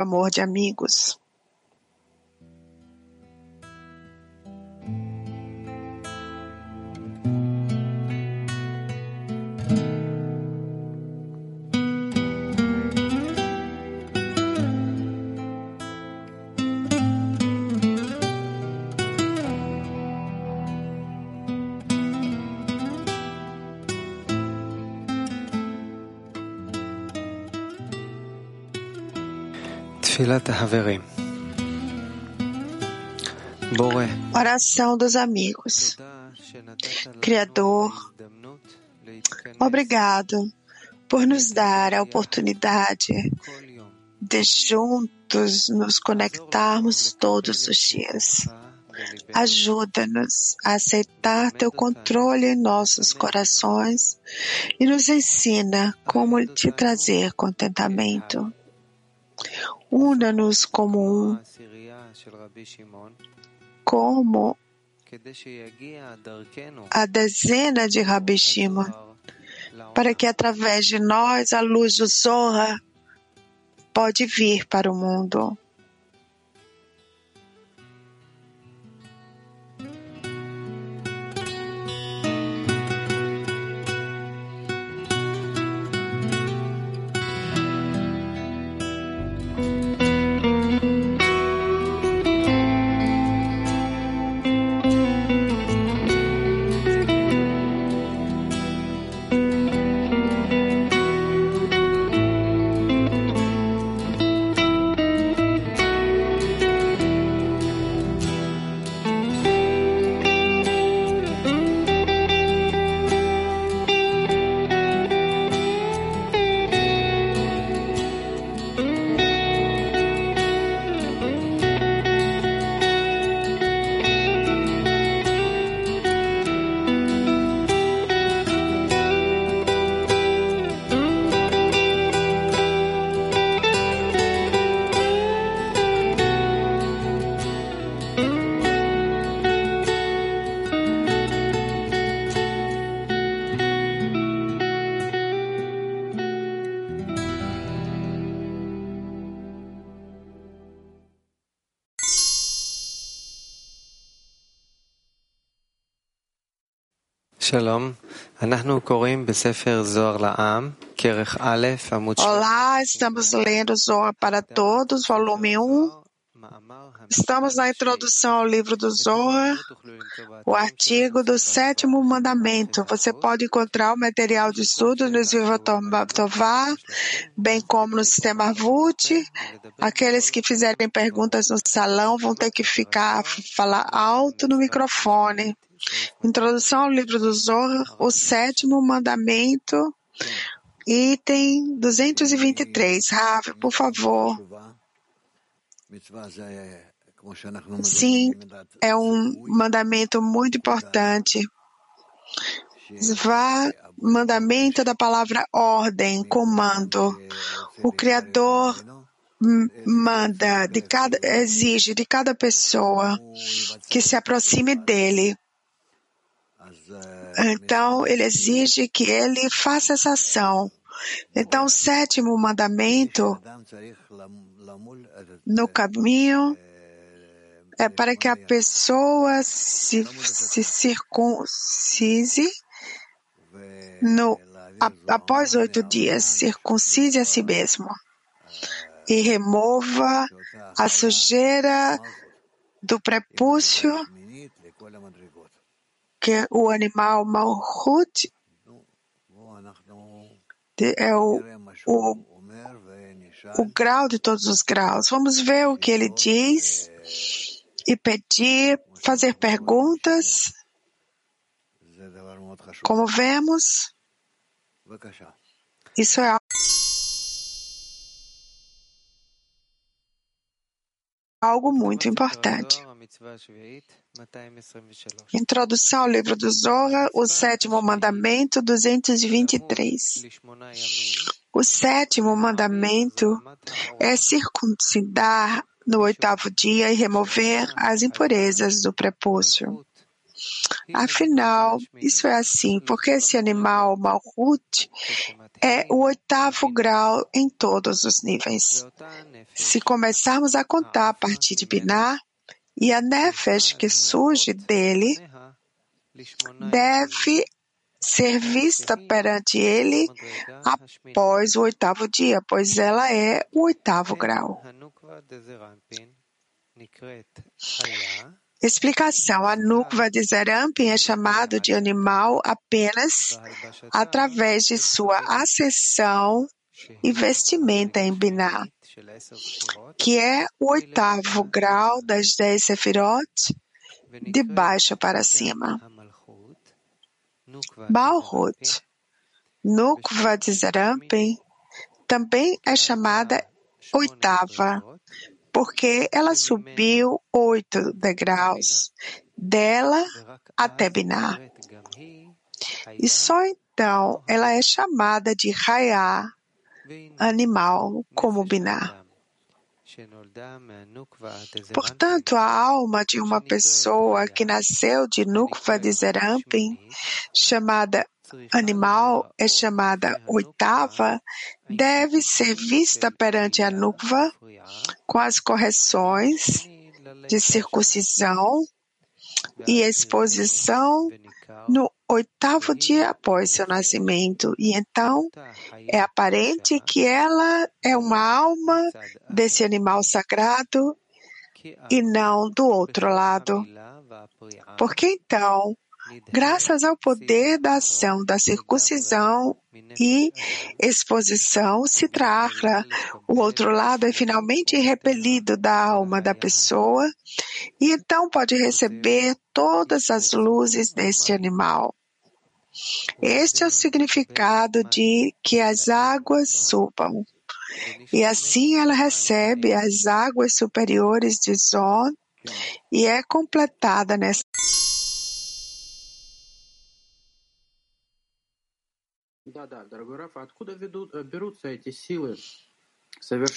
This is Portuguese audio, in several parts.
amor de amigos. Oração dos amigos. Criador, obrigado por nos dar a oportunidade de juntos nos conectarmos todos os dias. Ajuda-nos a aceitar teu controle em nossos corações e nos ensina como te trazer contentamento. Una-nos como um, como a dezena de Rabi Shimon, para que através de nós a luz do Zohar pode vir para o mundo. Olá, estamos lendo Zohar para Todos, volume 1. Estamos na introdução ao livro do Zohar, o artigo do sétimo mandamento. Você pode encontrar o material de estudo no Tová, bem como no sistema VUT. Aqueles que fizerem perguntas no salão vão ter que ficar, falar alto no microfone. Introdução ao livro do Zohar, o sétimo mandamento, item 223. Rav, por favor. Sim, é um mandamento muito importante. Zvá, mandamento da palavra ordem, comando. O Criador manda, de cada, exige de cada pessoa que se aproxime dele então, ele exige que ele faça essa ação. Então, o sétimo mandamento no caminho é para que a pessoa se, se circuncise no, após oito dias, circuncise a si mesmo e remova a sujeira do prepúcio que o animal Malhut é o, o, o grau de todos os graus. Vamos ver o que ele diz e pedir, fazer perguntas. Como vemos, isso é algo muito importante. Introdução ao livro do Zohar, o sétimo mandamento 223. O sétimo mandamento é circuncidar no oitavo dia e remover as impurezas do prepúcio. Afinal, isso é assim, porque esse animal Malhut é o oitavo grau em todos os níveis. Se começarmos a contar a partir de Binah, e a Nefesh que surge dele deve ser vista perante ele após o oitavo dia, pois ela é o oitavo grau. Explicação: A Nukva de Zerampin é chamado de animal apenas através de sua acessão e vestimenta em Binah, que é o oitavo grau das dez Sefirot, de baixo para cima. Balhut, Nukva de Zerampin, também é chamada oitava porque ela subiu oito degraus dela até Binah. E só então ela é chamada de Raiá, animal, como Binah. Portanto, a alma de uma pessoa que nasceu de Nukva de Zerampin, chamada animal, é chamada oitava, deve ser vista perante a Nukva com as correções de circuncisão e exposição no oitavo dia após seu nascimento. E então é aparente que ela é uma alma desse animal sagrado e não do outro lado. Porque então Graças ao poder da ação da circuncisão e exposição, se trará o outro lado é finalmente repelido da alma da pessoa e então pode receber todas as luzes deste animal. Este é o significado de que as águas subam. E assim ela recebe as águas superiores de Zon e é completada nessa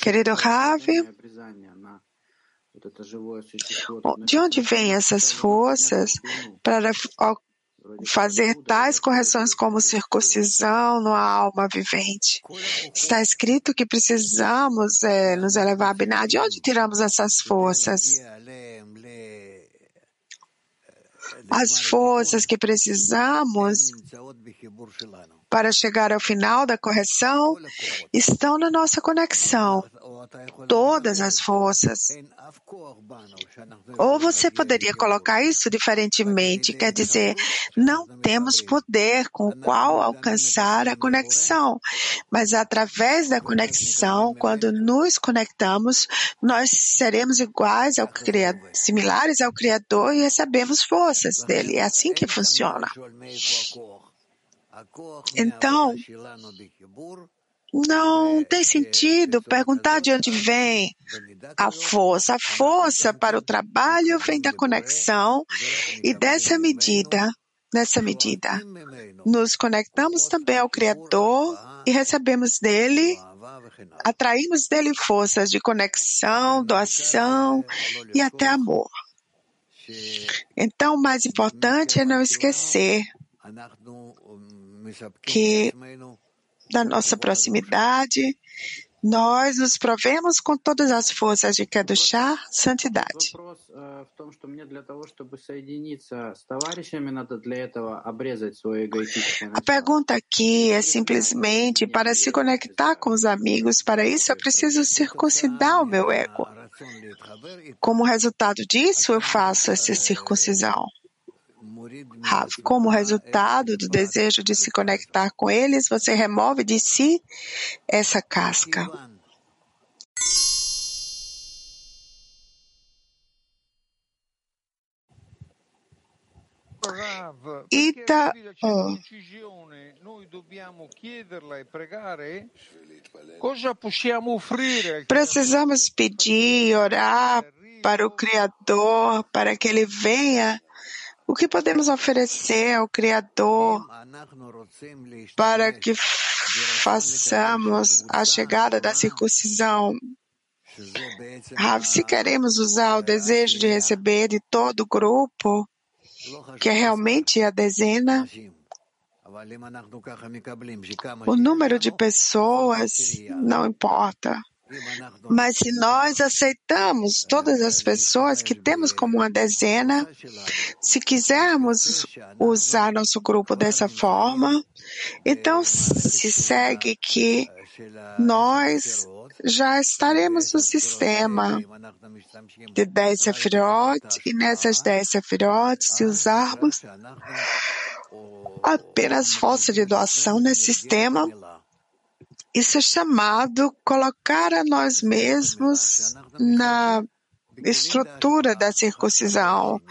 Querido Rav, de onde vêm essas forças para fazer tais correções como circuncisão no alma vivente? Está escrito que precisamos é, nos elevar a Binah. De onde tiramos essas forças? As forças que precisamos para chegar ao final da correção estão na nossa conexão. Todas as forças. Ou você poderia colocar isso diferentemente, quer dizer, não temos poder com o qual alcançar a conexão, mas através da conexão, quando nos conectamos, nós seremos iguais ao Criador, similares ao Criador e recebemos forças dele. É assim que funciona. Então, não tem sentido perguntar de onde vem a força. A força para o trabalho vem da conexão e dessa medida, nessa medida, nos conectamos também ao Criador e recebemos dele, atraímos dele forças de conexão, doação e até amor. Então, o mais importante é não esquecer que da nossa proximidade, nós nos provemos com todas as forças de Kedushá, santidade. A pergunta aqui é simplesmente para se conectar com os amigos. Para isso, eu preciso circuncidar o meu ego. Como resultado disso, eu faço essa circuncisão. Rav, como resultado do desejo de se conectar com eles, você remove de si essa casca. Ita, oh. Precisamos pedir e orar para o Criador para que ele venha o que podemos oferecer ao Criador para que façamos a chegada da circuncisão? Rav, se queremos usar o desejo de receber de todo o grupo, que é realmente a dezena, O número de pessoas não importa. Mas se nós aceitamos todas as pessoas que temos como uma dezena, se quisermos usar nosso grupo dessa forma, então se segue que nós já estaremos no sistema de 10 sefirot e nessas 10 sefirot, se usarmos apenas força de doação nesse sistema, isso é chamado colocar a nós mesmos na estrutura da circuncisão,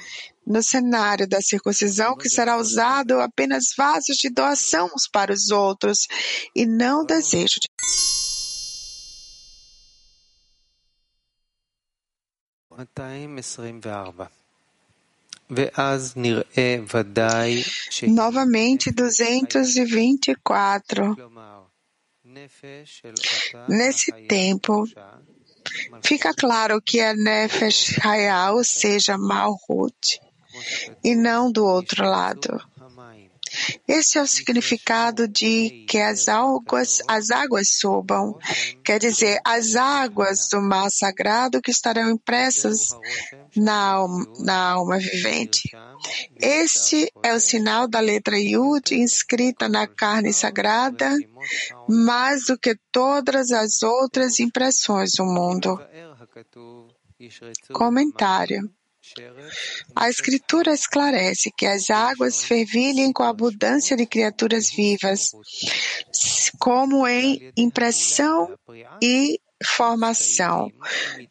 no cenário da circuncisão, que será usado apenas vasos de doação uns para os outros e não desejo de. Novamente, 224. Nesse tempo, fica claro que é Nefesh Hayah, ou seja, Malhut, e não do outro lado. Esse é o significado de que as águas, as águas subam, quer dizer, as águas do mar sagrado que estarão impressas na alma, na alma vivente. Este é o sinal da letra Yud inscrita na carne sagrada, mais do que todas as outras impressões do mundo. Comentário. A Escritura esclarece que as águas fervilhem com a abundância de criaturas vivas, como em impressão e formação.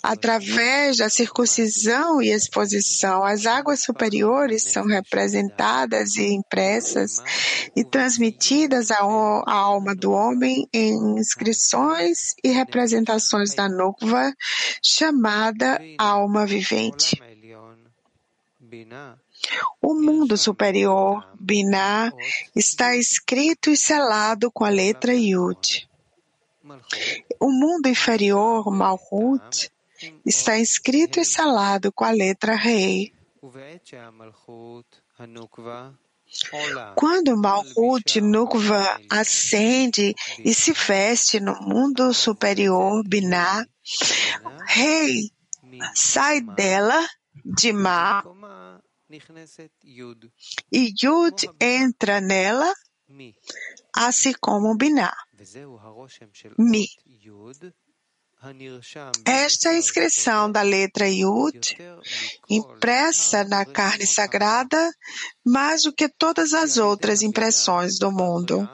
Através da circuncisão e exposição, as águas superiores são representadas e impressas e transmitidas à alma do homem em inscrições e representações da Nukva, chamada alma vivente. O mundo superior, Binah, está escrito e selado com a letra Yud. O mundo inferior, Malhut, está escrito e selado com a letra Rei. Quando Malhut Nukva ascende e se veste no mundo superior, Binah, Rei sai dela de Ma e Yud entra nela, assim como Binah. Mi. Esta é a inscrição da letra Yud, impressa na carne sagrada, mais do que todas as outras impressões do mundo.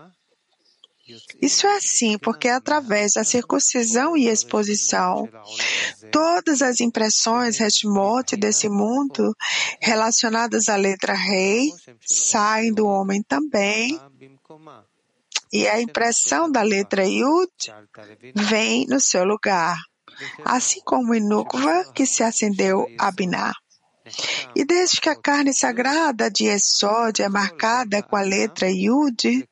Isso é assim porque, através da circuncisão e exposição, todas as impressões Heshmot desse mundo relacionadas à letra Rei saem do homem também. E a impressão da letra Yud vem no seu lugar, assim como em Nukva, que se acendeu a Binah. E desde que a carne sagrada de Esod é marcada com a letra Yud,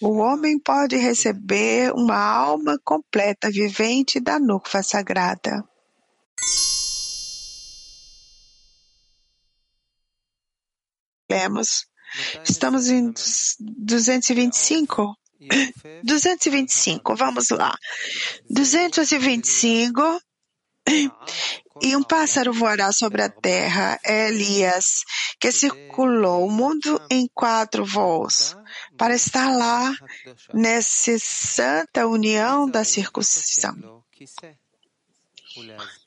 o homem pode receber uma alma completa vivente da Nukva sagrada. Lemos. Estamos em 225. 225, vamos lá. 225 e um pássaro voará sobre a terra, é Elias, que circulou o mundo em quatro voos, para estar lá nessa santa união da circuncisão.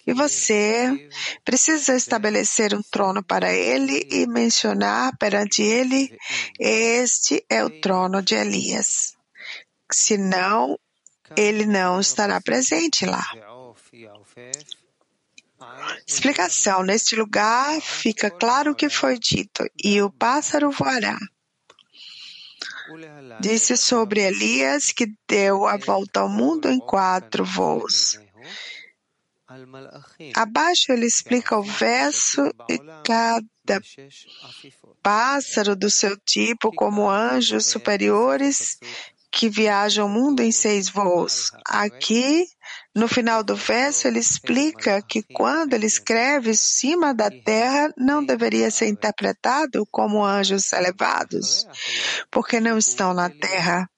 E você precisa estabelecer um trono para ele e mencionar perante ele: Este é o trono de Elias. Senão, ele não estará presente lá. Explicação: Neste lugar fica claro o que foi dito, e o pássaro voará. Disse sobre Elias que deu a volta ao mundo em quatro voos. Abaixo ele explica o verso e cada pássaro do seu tipo, como anjos superiores, que viajam o mundo em seis voos. Aqui, no final do verso, ele explica que quando ele escreve cima da terra, não deveria ser interpretado como anjos elevados, porque não estão na terra.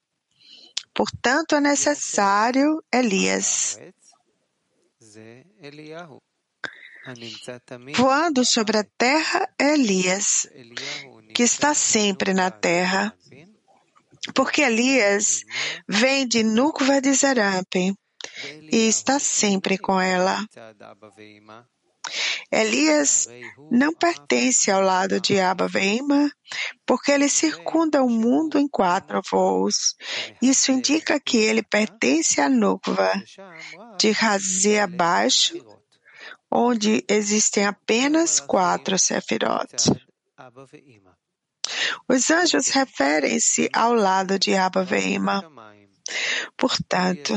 Portanto, é necessário Elias. Voando sobre a terra é Elias, que está sempre na terra. Porque Elias vem de Nukva de Zerampe e está sempre com ela. Elias não pertence ao lado de Abba Veima, porque ele circunda o mundo em quatro voos. Isso indica que ele pertence a Nukva, de Razé abaixo, onde existem apenas quatro Sefirot. Os anjos referem-se ao lado de Abba Veima. Portanto,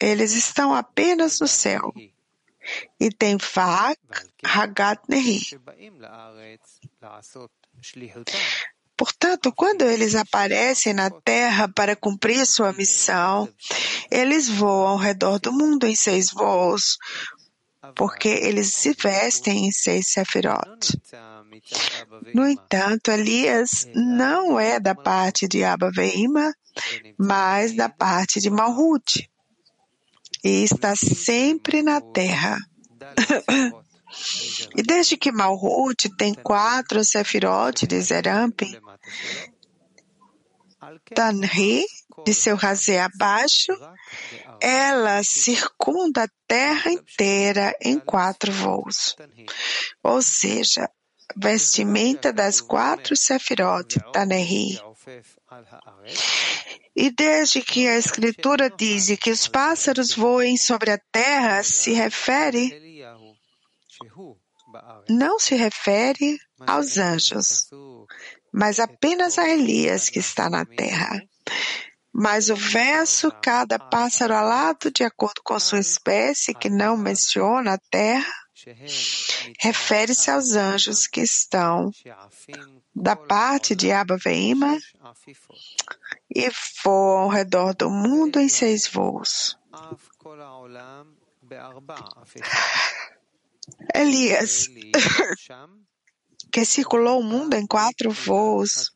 eles estão apenas no céu e têm Vak Hagat Nehi. Portanto, quando eles aparecem na Terra para cumprir sua missão, eles voam ao redor do mundo em seis voos, porque eles se vestem em seis sefirot. No entanto, Elias não é da parte de Abba Veima, mas da parte de Malhut, e está sempre na terra. e desde que Malhut tem quatro sefirot de Zeramp, Tanri, de seu razé abaixo, ela circunda a terra inteira em quatro voos. Ou seja, vestimenta das quatro sefirot Tanri. E desde que a Escritura diz que os pássaros voem sobre a terra, se refere, não se refere aos anjos, mas apenas a Elias que está na terra. Mas o verso, cada pássaro alado de acordo com sua espécie, que não menciona a terra, refere-se aos anjos que estão da parte de Abba Veima e voam ao redor do mundo em seis voos. Elias, que circulou o mundo em quatro voos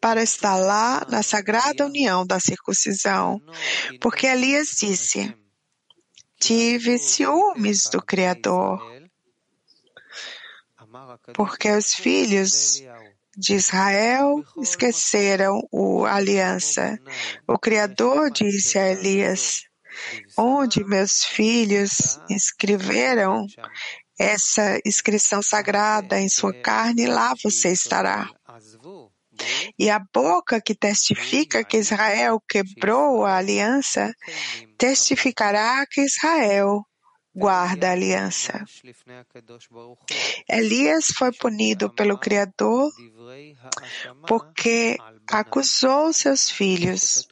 para estar lá na sagrada união da circuncisão, porque Elias disse: Tive ciúmes do Criador, porque os filhos de Israel esqueceram a aliança. O Criador disse a Elias: Onde meus filhos escreveram essa inscrição sagrada em sua carne, lá você estará. E a boca que testifica que Israel quebrou a aliança, testificará que Israel guarda a aliança. Elias foi punido pelo Criador porque acusou seus filhos.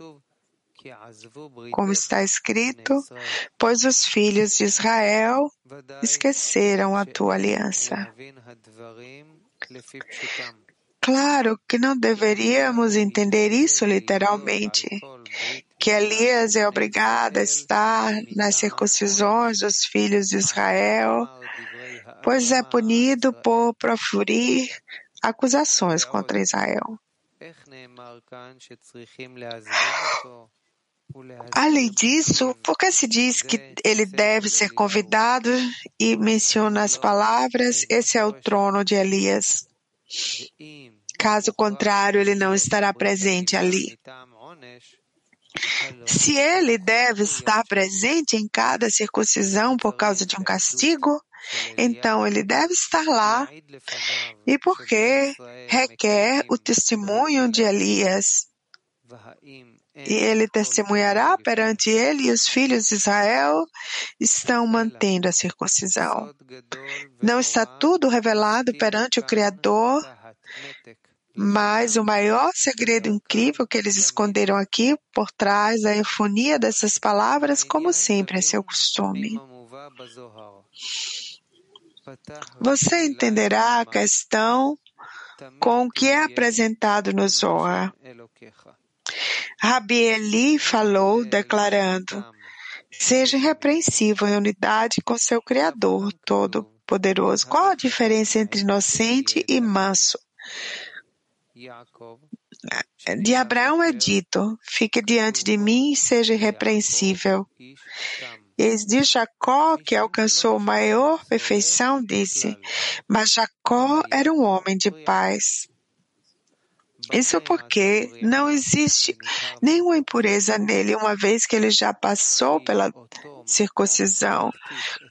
Como está escrito, pois os filhos de Israel esqueceram a tua aliança. Claro que não deveríamos entender isso literalmente, que Elias é obrigado a estar nas circuncisões dos filhos de Israel, pois é punido por proferir acusações contra Israel. Além disso, por que se diz que ele deve ser convidado e menciona as palavras, esse é o trono de Elias? Caso contrário, ele não estará presente ali. Se ele deve estar presente em cada circuncisão por causa de um castigo, então ele deve estar lá. E porque requer o testemunho de Elias. E ele testemunhará perante ele e os filhos de Israel estão mantendo a circuncisão. Não está tudo revelado perante o Criador, mas o maior segredo incrível que eles esconderam aqui por trás da eufonia dessas palavras, como sempre é seu costume. Você entenderá a questão com o que é apresentado no Zohar. Rabi Eli falou, declarando: Seja irrepreensível em unidade com seu Criador Todo-Poderoso. Qual a diferença entre inocente e manso? De Abraão é dito: Fique diante de mim e seja irrepreensível. E de Jacó, que alcançou maior perfeição, disse: Mas Jacó era um homem de paz. Isso porque não existe nenhuma impureza nele, uma vez que ele já passou pela circuncisão.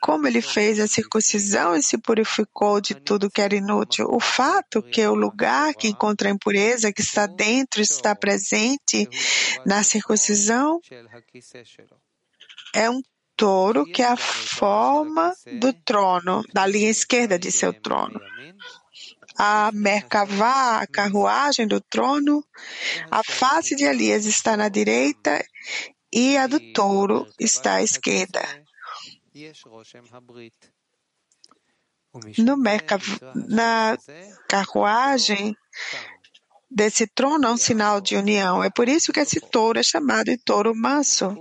Como ele fez a circuncisão e se purificou de tudo que era inútil? O fato que o lugar que encontra a impureza, que está dentro, está presente na circuncisão, é um touro que é a forma do trono, da linha esquerda de seu trono a Merkavá, a carruagem do trono, a face de Elias está na direita e a do touro está à esquerda. No Merkav, na carruagem desse trono é um sinal de união. É por isso que esse touro é chamado de touro manso.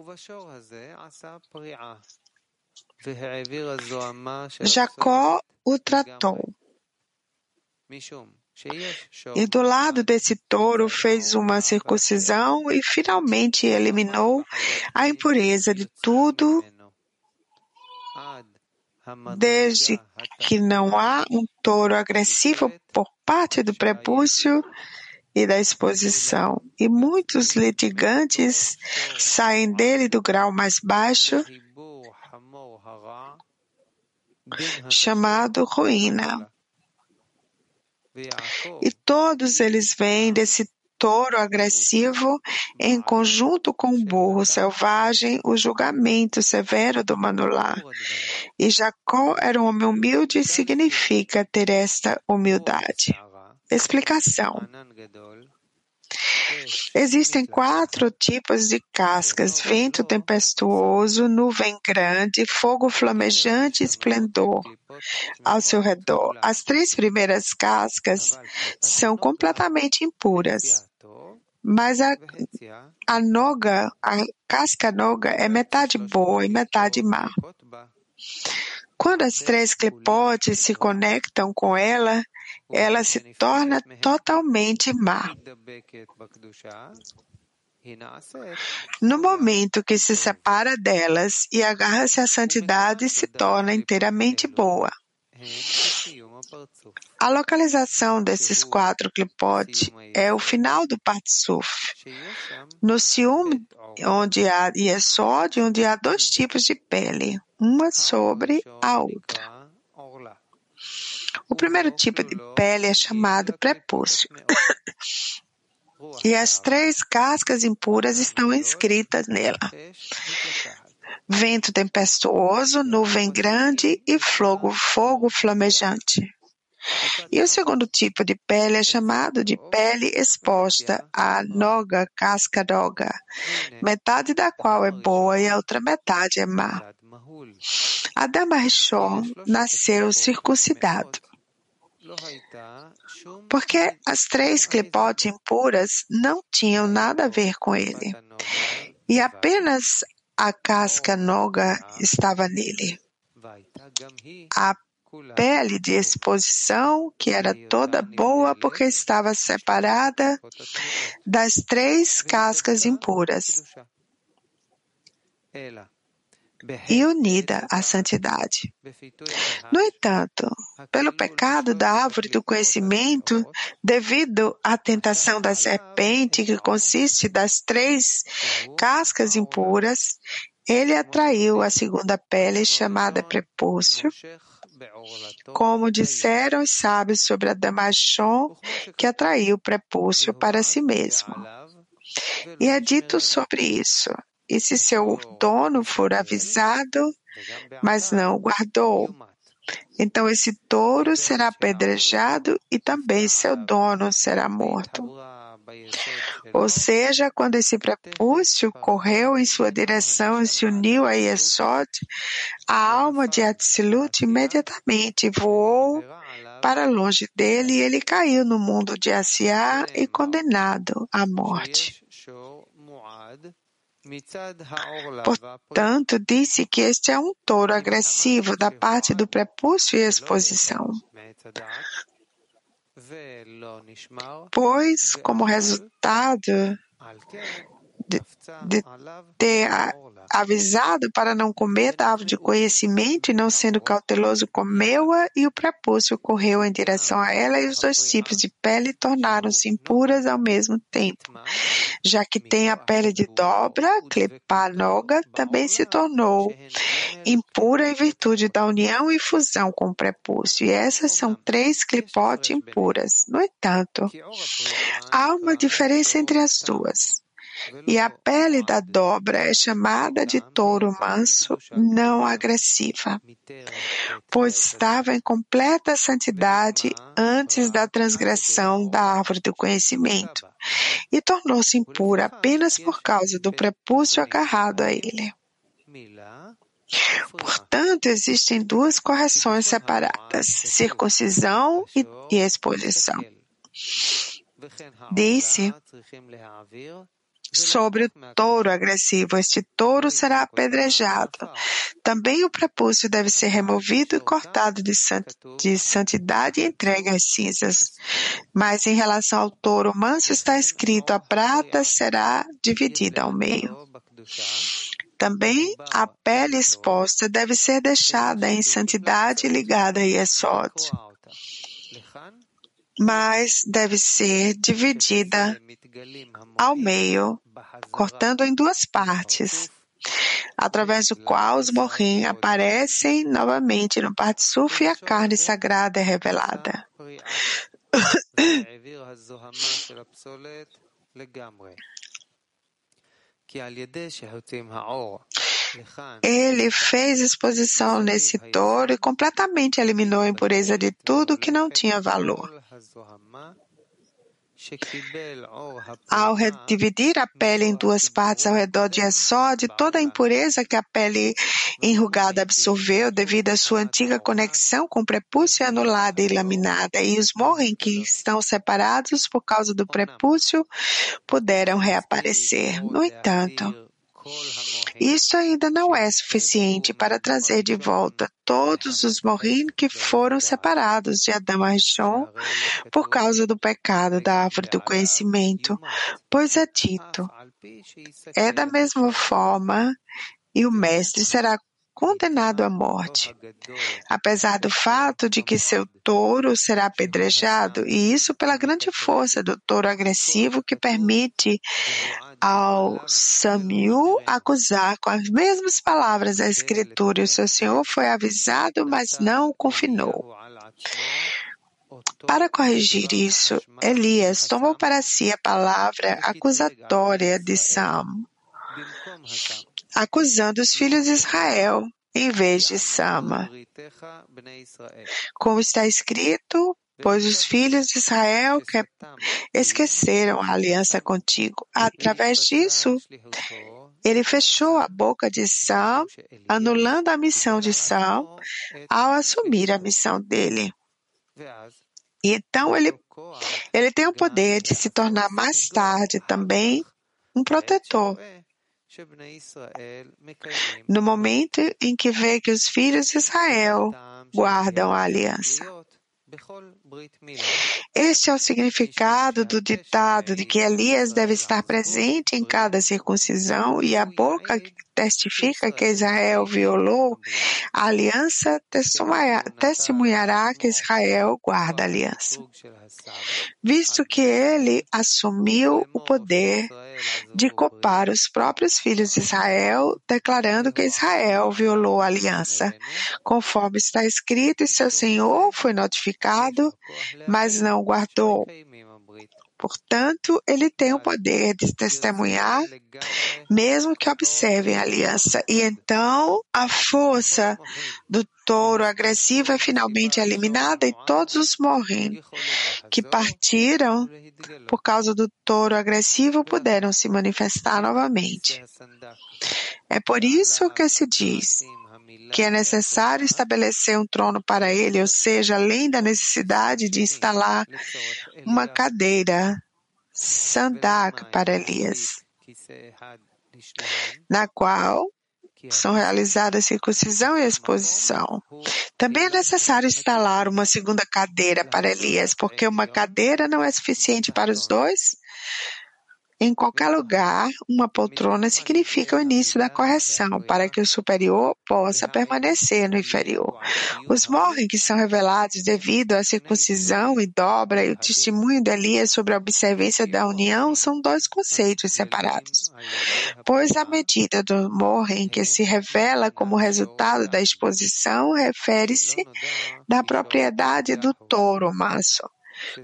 Jacó o tratou e do lado desse touro fez uma circuncisão e finalmente eliminou a impureza de tudo, desde que não há um touro agressivo por parte do prepúcio e da exposição. E muitos litigantes saem dele do grau mais baixo, chamado ruína. E todos eles vêm desse touro agressivo em conjunto com o burro selvagem, o julgamento severo do Manulá. E Jacó era um homem humilde e significa ter esta humildade. Explicação. Existem quatro tipos de cascas: vento tempestuoso, nuvem grande, fogo flamejante e esplendor ao seu redor. As três primeiras cascas são completamente impuras. Mas a, a noga, a casca noga é metade boa e metade má. Quando as três clipotes se conectam com ela, ela se torna totalmente má. No momento que se separa delas e agarra-se à santidade, se torna inteiramente boa. A localização desses quatro clipotes é o final do Patsuf. No ciúme, onde há Yesod, onde há dois tipos de pele, uma sobre a outra. O primeiro tipo de pele é chamado prepúcio. e as três cascas impuras estão inscritas nela. Vento tempestuoso, nuvem grande e fogo, fogo flamejante. E o segundo tipo de pele é chamado de pele exposta, a noga, casca noga, metade da qual é boa e a outra metade é má. Adama Rishon nasceu circuncidado. Porque as três clipotes impuras não tinham nada a ver com ele. E apenas a casca noga estava nele. A pele de exposição, que era toda boa porque estava separada das três cascas impuras e unida à santidade. No entanto, pelo pecado da árvore do conhecimento, devido à tentação da serpente, que consiste das três cascas impuras, ele atraiu a segunda pele chamada prepúcio, como disseram os sábios sobre a Damachon, que atraiu o prepúcio para si mesmo. E é dito sobre isso. E se seu dono for avisado, mas não o guardou, então esse touro será apedrejado e também seu dono será morto. Ou seja, quando esse prepúcio correu em sua direção e se uniu a Yesod, a alma de Atzilut imediatamente voou para longe dele e ele caiu no mundo de Asiá e condenado à morte. Portanto, disse que este é um touro agressivo da parte do prepúcio e exposição. Pois, como resultado de, de ter avisado para não comer da árvore de conhecimento e não sendo cauteloso comeu-a e o prepúcio correu em direção a ela e os dois tipos de pele tornaram-se impuras ao mesmo tempo. Já que tem a pele de dobra, Klipanoga também se tornou impura em virtude da união e fusão com o prepúcio. E essas são três clipote impuras. No entanto, há uma diferença entre as duas. E a pele da dobra é chamada de touro manso, não agressiva, pois estava em completa santidade antes da transgressão da árvore do conhecimento e tornou-se impura apenas por causa do prepúcio agarrado a ele. Portanto, existem duas correções separadas: circuncisão e, e exposição. Disse sobre o touro agressivo. Este touro será apedrejado. Também o prepúcio deve ser removido e cortado de, de santidade e entregue às cinzas. Mas em relação ao touro manso está escrito: a prata será dividida ao meio. Também a pele exposta deve ser deixada em santidade ligada a Yesod mas deve ser dividida ao meio, cortando em duas partes, através do qual os morrim aparecem novamente no Patsuf e a carne sagrada é revelada. Ele fez exposição nesse touro e completamente eliminou a impureza de tudo que não tinha valor. Ao dividir a pele em duas partes ao redor de Esod, toda a impureza que a pele enrugada absorveu devido à sua antiga conexão com o prepúcio anulada e laminada, e os morrem que estão separados por causa do prepúcio puderam reaparecer. No entanto, isso ainda não é suficiente para trazer de volta todos os morim que foram separados de Adão Arishon por causa do pecado da árvore do conhecimento, pois é dito, é da mesma forma e o mestre será condenado à morte, apesar do fato de que seu touro será apedrejado, e isso pela grande força do touro agressivo que permite ao Samiu acusar com as mesmas palavras a escritura, e o seu senhor foi avisado, mas não o confinou. Para corrigir isso, Elias tomou para si a palavra acusatória de Sam, acusando os filhos de Israel em vez de Sama. Como está escrito, pois os filhos de Israel que esqueceram a aliança contigo. Através disso, ele fechou a boca de Sam, anulando a missão de Sam ao assumir a missão dele. E então ele, ele tem o poder de se tornar mais tarde também um protetor. No momento em que vê que os filhos de Israel guardam a aliança. Este é o significado do ditado de que Elias deve estar presente em cada circuncisão e a boca que testifica que Israel violou a aliança testemunhará que Israel guarda a aliança. Visto que ele assumiu o poder de copar os próprios filhos de Israel, declarando que Israel violou a aliança, conforme está escrito, e seu Senhor foi notificado, mas não guardou. Portanto, ele tem o poder de testemunhar, mesmo que observem a aliança. E então a força do touro agressivo é finalmente eliminada e todos os morrem que partiram por causa do touro agressivo puderam se manifestar novamente. É por isso que se diz que é necessário estabelecer um trono para ele, ou seja, além da necessidade de instalar uma cadeira Sandak para Elias, na qual são realizadas circuncisão e exposição. Também é necessário instalar uma segunda cadeira para Elias, porque uma cadeira não é suficiente para os dois. Em qualquer lugar, uma poltrona significa o início da correção, para que o superior possa permanecer no inferior. Os morrem que são revelados devido à circuncisão e dobra e o testemunho de Elias sobre a observância da união são dois conceitos separados. Pois a medida do morrem que se revela como resultado da exposição refere-se da propriedade do touro macho,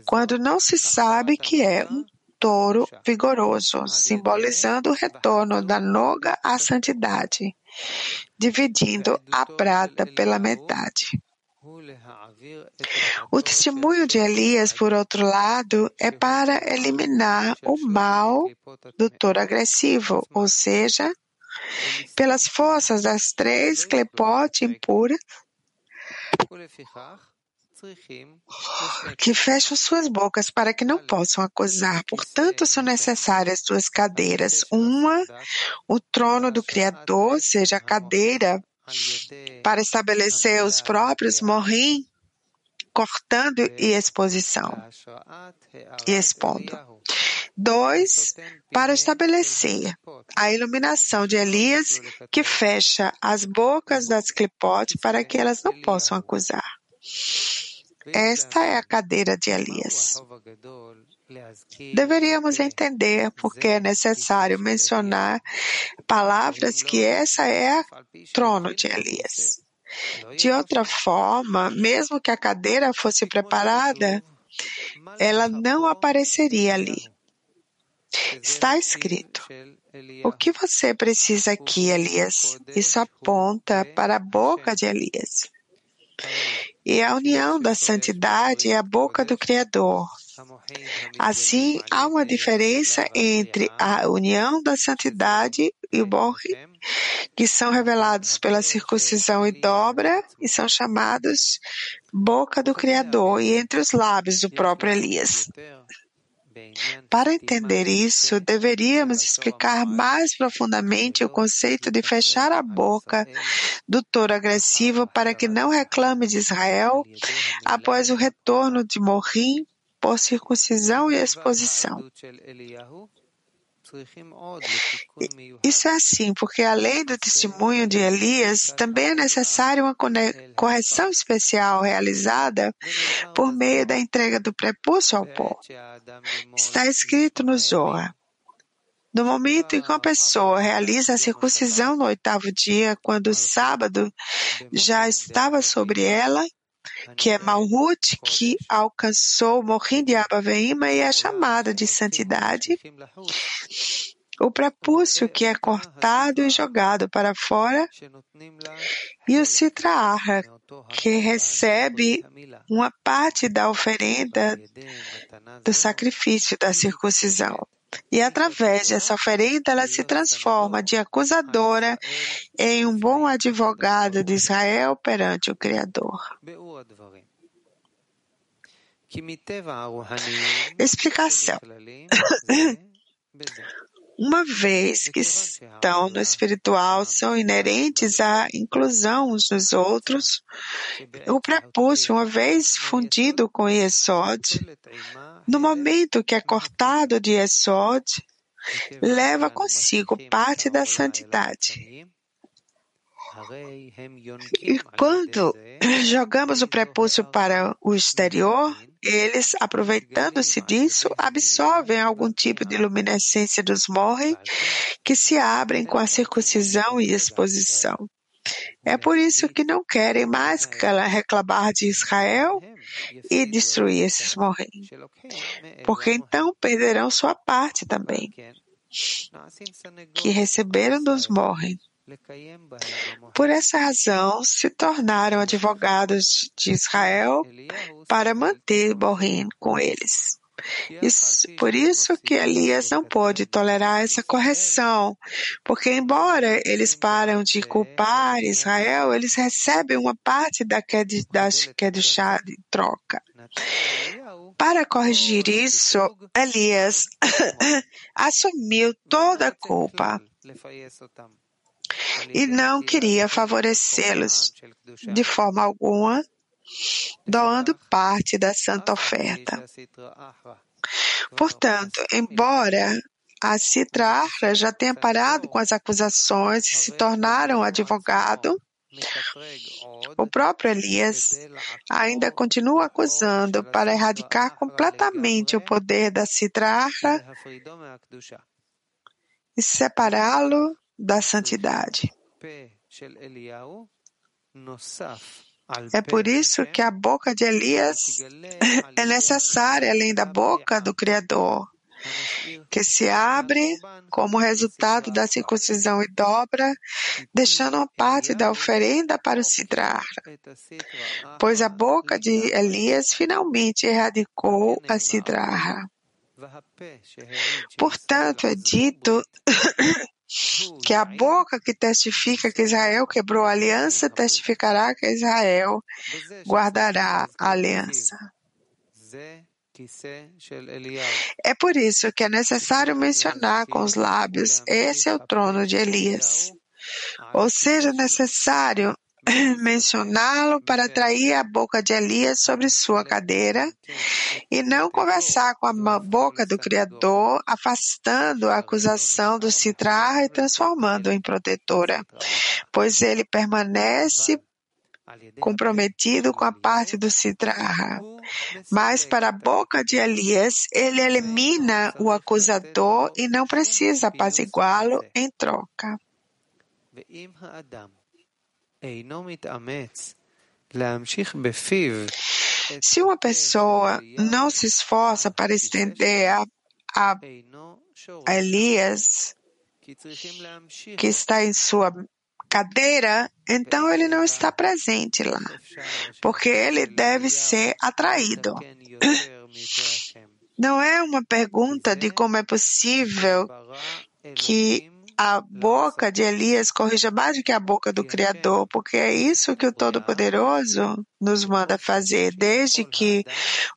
quando não se sabe que é um touro vigoroso, simbolizando o retorno da noga à santidade, dividindo a prata pela metade. O testemunho de Elias, por outro lado, é para eliminar o mal do touro agressivo, ou seja, pelas forças das três clepote impuras que fecham suas bocas para que não possam acusar. Portanto, são necessárias duas cadeiras. Uma, o trono do Criador, seja a cadeira para estabelecer os próprios morrim, cortando e exposição, e expondo. Dois, para estabelecer a iluminação de Elias, que fecha as bocas das clipotes para que elas não possam acusar. Esta é a cadeira de Elias. Deveríamos entender porque é necessário mencionar palavras que essa é a trono de Elias. De outra forma, mesmo que a cadeira fosse preparada, ela não apareceria ali. Está escrito: O que você precisa aqui, Elias? Isso aponta para a boca de Elias. E a união da santidade é a boca do Criador. Assim, há uma diferença entre a união da santidade e o borre, que são revelados pela circuncisão e dobra, e são chamados boca do Criador, e entre os lábios do próprio Elias. Para entender isso, deveríamos explicar mais profundamente o conceito de fechar a boca do touro agressivo para que não reclame de Israel após o retorno de Morim por circuncisão e exposição. Isso é assim, porque além do testemunho de Elias, também é necessária uma correção especial realizada por meio da entrega do prepúcio ao pó. Está escrito no Zohar. No momento em que uma pessoa realiza a circuncisão no oitavo dia, quando o sábado já estava sobre ela, que é Malhut, que alcançou o Morim de Abaveima e é chamada de santidade. O prepúcio que é cortado e jogado para fora, e o Citraarra, que recebe uma parte da oferenda do sacrifício da circuncisão. E através dessa oferenda, ela se transforma de acusadora em um bom advogado de Israel perante o Criador. Explicação. Uma vez que estão no espiritual, são inerentes à inclusão uns nos outros, o prepúcio, uma vez fundido com Yesod, no momento que é cortado de Yesod, leva consigo parte da santidade. E quando jogamos o prepúcio para o exterior, eles, aproveitando-se disso, absorvem algum tipo de luminescência dos morrem que se abrem com a circuncisão e exposição. É por isso que não querem mais reclamar de Israel e destruir esses morrem, porque então perderão sua parte também, que receberam dos morrem. Por essa razão, se tornaram advogados de Israel para manter Borim com eles. Isso, por isso que Elias não pôde tolerar essa correção, porque embora eles param de culpar Israel, eles recebem uma parte da Kedushá em troca. Para corrigir isso, Elias assumiu toda a culpa e não queria favorecê-los de forma alguma, doando parte da santa oferta. Portanto, embora a Citra já tenha parado com as acusações e se tornaram advogado, o próprio Elias ainda continua acusando para erradicar completamente o poder da Citra e separá-lo da santidade. É por isso que a boca de Elias é necessária além da boca do Criador, que se abre como resultado da circuncisão e dobra, deixando uma parte da oferenda para o Sidrar. Pois a boca de Elias finalmente erradicou a Sidrar. Portanto, é dito que a boca que testifica que Israel quebrou a aliança testificará que Israel guardará a aliança. É por isso que é necessário mencionar com os lábios: esse é o trono de Elias. Ou seja, é necessário mencioná-lo para atrair a boca de Elias sobre sua cadeira e não conversar com a boca do Criador, afastando a acusação do Citrar e transformando-o em protetora, pois ele permanece comprometido com a parte do Citrar. Mas para a boca de Elias, ele elimina o acusador e não precisa apaziguá-lo em troca. Se uma pessoa não se esforça para estender a, a, a Elias, que está em sua cadeira, então ele não está presente lá, porque ele deve ser atraído. Não é uma pergunta de como é possível que a boca de Elias corrija mais do que a boca do Criador, porque é isso que o Todo-Poderoso nos manda fazer, desde que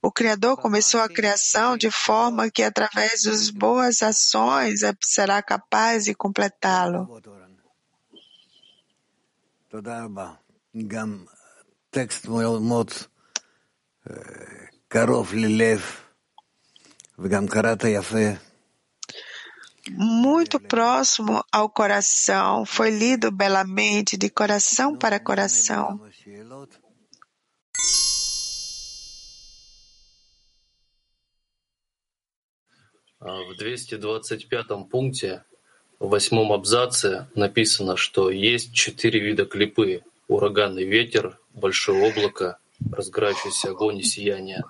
o Criador começou a criação de forma que, através das boas ações, será capaz de completá-lo. קרוב ללב, וגם קראת יפה muito próximo ao coração, foi lido belamente de coração para coração. В 225 пункте, в восьмом абзаце написано, что есть четыре вида клипы. Ураганный ветер, большое облако, разгорающийся огонь и сияние.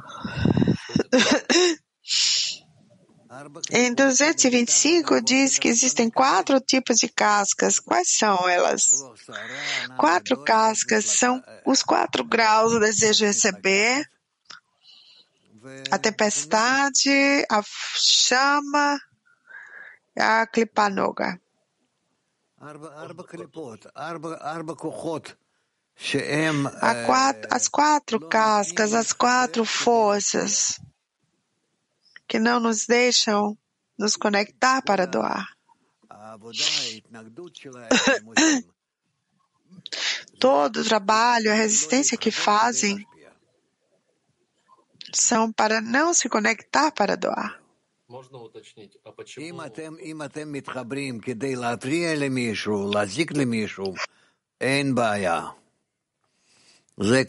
Em 225 diz que existem quatro tipos de cascas. Quais são elas? Quatro cascas são os quatro graus do desejo de receber, a tempestade, a chama e a klipanoga. Quatro, as quatro cascas, as quatro forças que não nos deixam nos conectar para doar. Todo o trabalho, a resistência que fazem são para não se conectar para doar.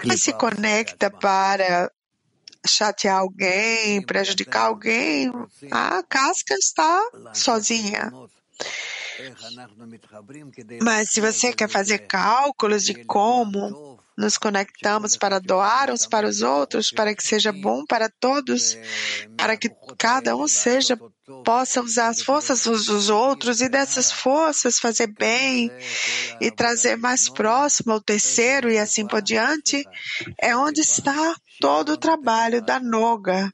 Mas se conecta para chatear alguém, prejudicar alguém, a casca está sozinha. Mas se você quer fazer cálculos de como nos conectamos para doar uns para os outros, para que seja bom para todos, para que cada um seja possa usar as forças uns dos outros e dessas forças fazer bem e trazer mais próximo ao terceiro e assim por diante, é onde está todo o trabalho da Noga,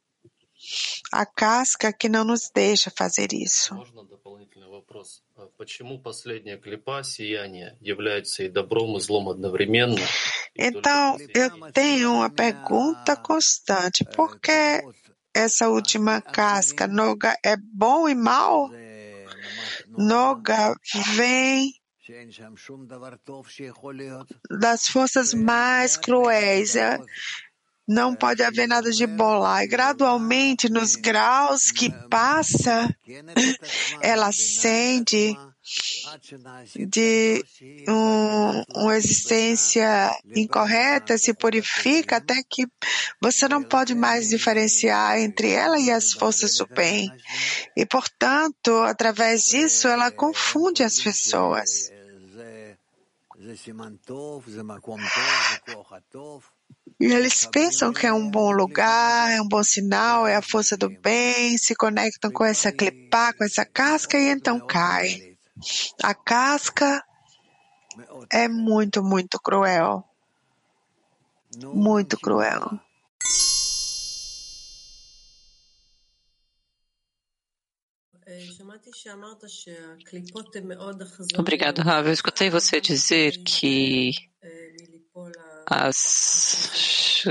a casca que não nos deixa fazer isso. Então, eu tenho uma pergunta constante. Por que essa última casca. Noga é bom e mal? Noga vem das forças mais cruéis. É, não pode haver nada de bom lá. E gradualmente, nos graus que passa, ela acende de um, uma existência incorreta se purifica até que você não pode mais diferenciar entre ela e as forças do bem. E, portanto, através disso, ela confunde as pessoas. E eles pensam que é um bom lugar, é um bom sinal, é a força do bem, se conectam com essa clipá, com essa casca e então caem. A casca é muito, muito cruel. Muito cruel. Obrigado, Rav. Eu escutei você dizer que as,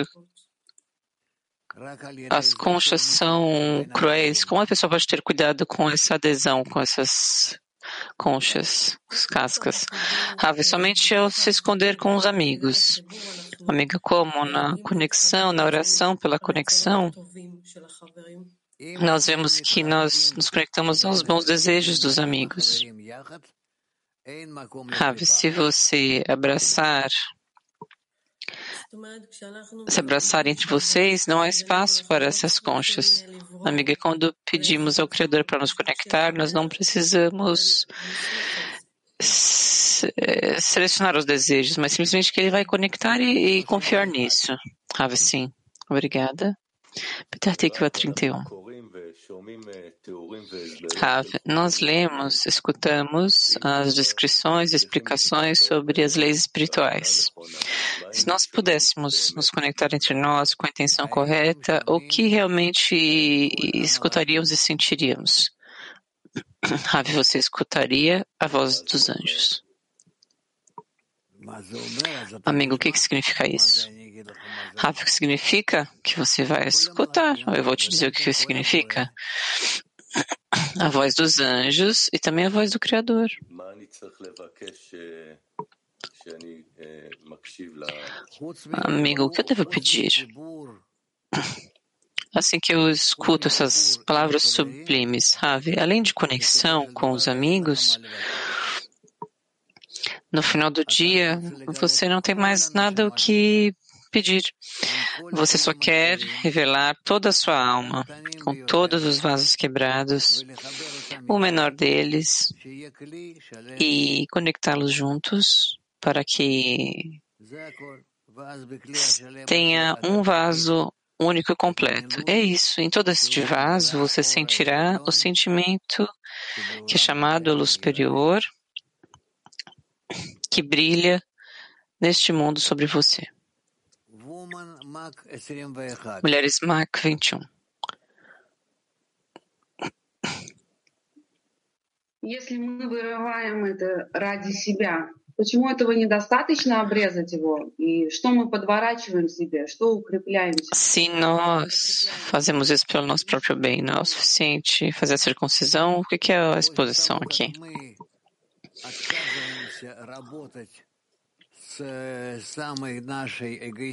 as conchas são cruéis. Como a pessoa pode ter cuidado com essa adesão, com essas conchas, cascas. Rave, somente ao se esconder com os amigos. Amiga, como na conexão, na oração pela conexão, nós vemos que nós nos conectamos aos bons desejos dos amigos. Ravi, se você abraçar se abraçar entre vocês, não há espaço para essas conchas. Amiga, quando pedimos ao Criador para nos conectar, nós não precisamos selecionar os desejos, mas simplesmente que ele vai conectar e, e confiar nisso. Ave sim. Obrigada. Peter Tikva 31. Rav, nós lemos, escutamos as descrições e explicações sobre as leis espirituais. Se nós pudéssemos nos conectar entre nós com a intenção correta, o que realmente escutaríamos e sentiríamos? Rav, você escutaria a voz dos anjos. Amigo, o que, que significa isso? Que significa que você vai escutar? Eu vou te dizer o que, que significa a voz dos anjos e também a voz do Criador. Amigo, o que eu devo pedir? Assim que eu escuto essas palavras sublimes, Ravi, além de conexão com os amigos, no final do dia, você não tem mais nada o que pedir. Você só quer revelar toda a sua alma, com todos os vasos quebrados, o menor deles, e conectá-los juntos para que tenha um vaso único e completo. É isso. Em todo este vaso, você sentirá o sentimento que é chamado luz superior, que brilha neste mundo sobre você. Mulheres Mac 21. Если мы вырываем это ради себя, почему этого недостаточно обрезать его? И что мы подворачиваем себе? Что укрепляем? Se nós fazemos isso pelo nosso próprio bem, não é o suficiente fazer a circuncisão? O que é a exposição aqui?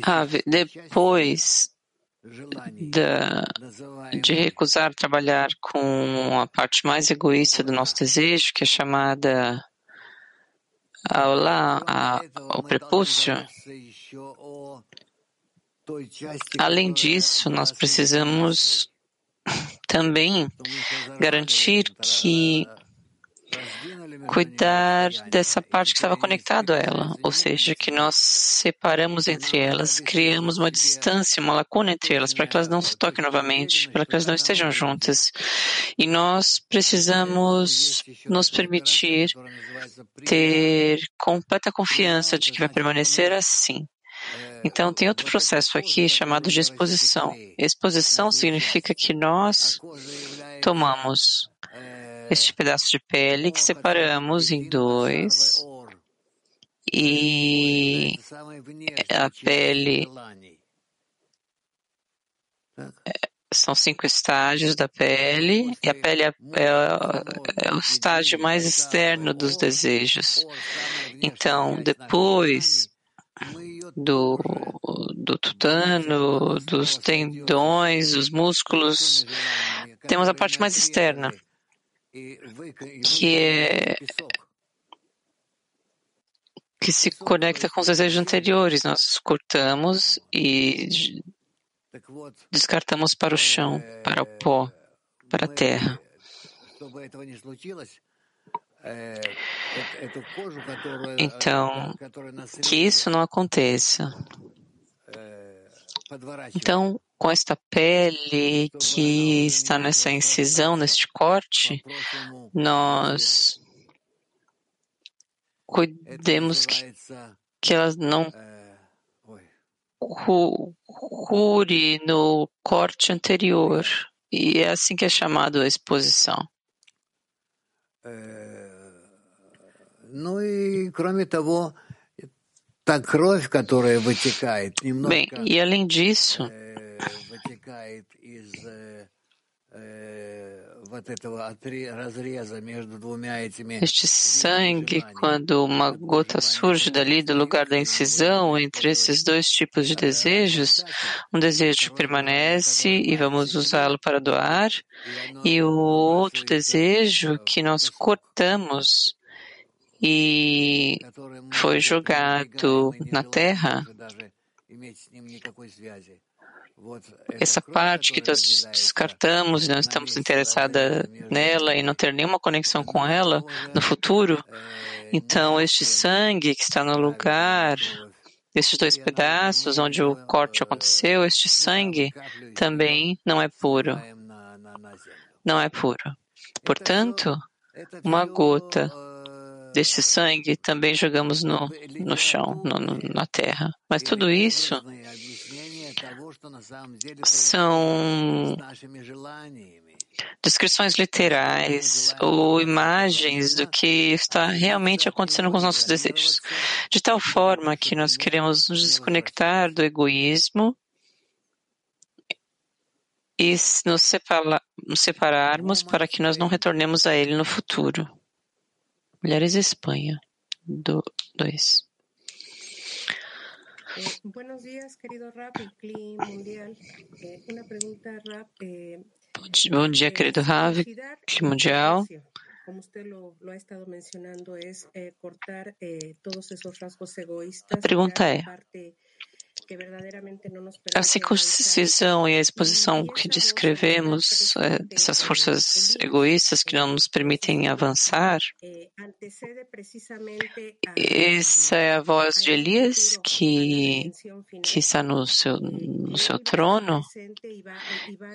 Ave, depois de, de recusar trabalhar com a parte mais egoísta do nosso desejo, que é chamada lá, a, o prepúcio, além disso, nós precisamos também garantir que cuidar dessa parte que estava conectada a ela, ou seja, que nós separamos entre elas, criamos uma distância, uma lacuna entre elas, para que elas não se toquem novamente, para que elas não estejam juntas. E nós precisamos nos permitir ter completa confiança de que vai permanecer assim. Então, tem outro processo aqui chamado de exposição. Exposição significa que nós tomamos este pedaço de pele que separamos em dois e a pele são cinco estágios da pele, e a pele é, é, é, o estágio mais externo dos desejos. Então, depois do, do tutano, dos tendões, dos músculos, temos a parte mais externa, que é que se conecta com os desejos anteriores. Nós cortamos e descartamos para o chão, para o pó, para a terra. Então, que isso não aconteça. Então, com esta pele que está nessa incisão, neste corte, nós cuidemos que, que ela não cure no corte anterior. E é assim que é chamado a exposição. Bem, e além disso, este sangue, quando uma gota surge dali do lugar da incisão, entre esses dois tipos de desejos, um desejo permanece e vamos usá-lo para doar, e o outro desejo que nós cortamos e foi jogado na terra essa parte que nós descartamos, não estamos interessados nela e não ter nenhuma conexão com ela no futuro, então este sangue que está no lugar, esses dois pedaços onde o corte aconteceu, este sangue também não é puro. Não é puro. Portanto, uma gota deste sangue também jogamos no, no chão, no, no, na terra. Mas tudo isso são descrições literais ou imagens do que está realmente acontecendo com os nossos desejos. De tal forma que nós queremos nos desconectar do egoísmo e nos, nos separarmos para que nós não retornemos a ele no futuro. Mulheres Espanha, 2. Eh, buenos días, querido Rap Clean Mundial. Eh, una pregunta, Rap. Eh, Bom dia, querido Rav, Clima Mundial. Como usted lo, lo, ha estado mencionando, es cortar todos esos rasgos egoístas. A pergunta é: a circuncisão e a exposição que descrevemos, eh, essas forças egoístas que não nos permitem avançar, essa é a voz de Elias que, que está no seu, no seu trono.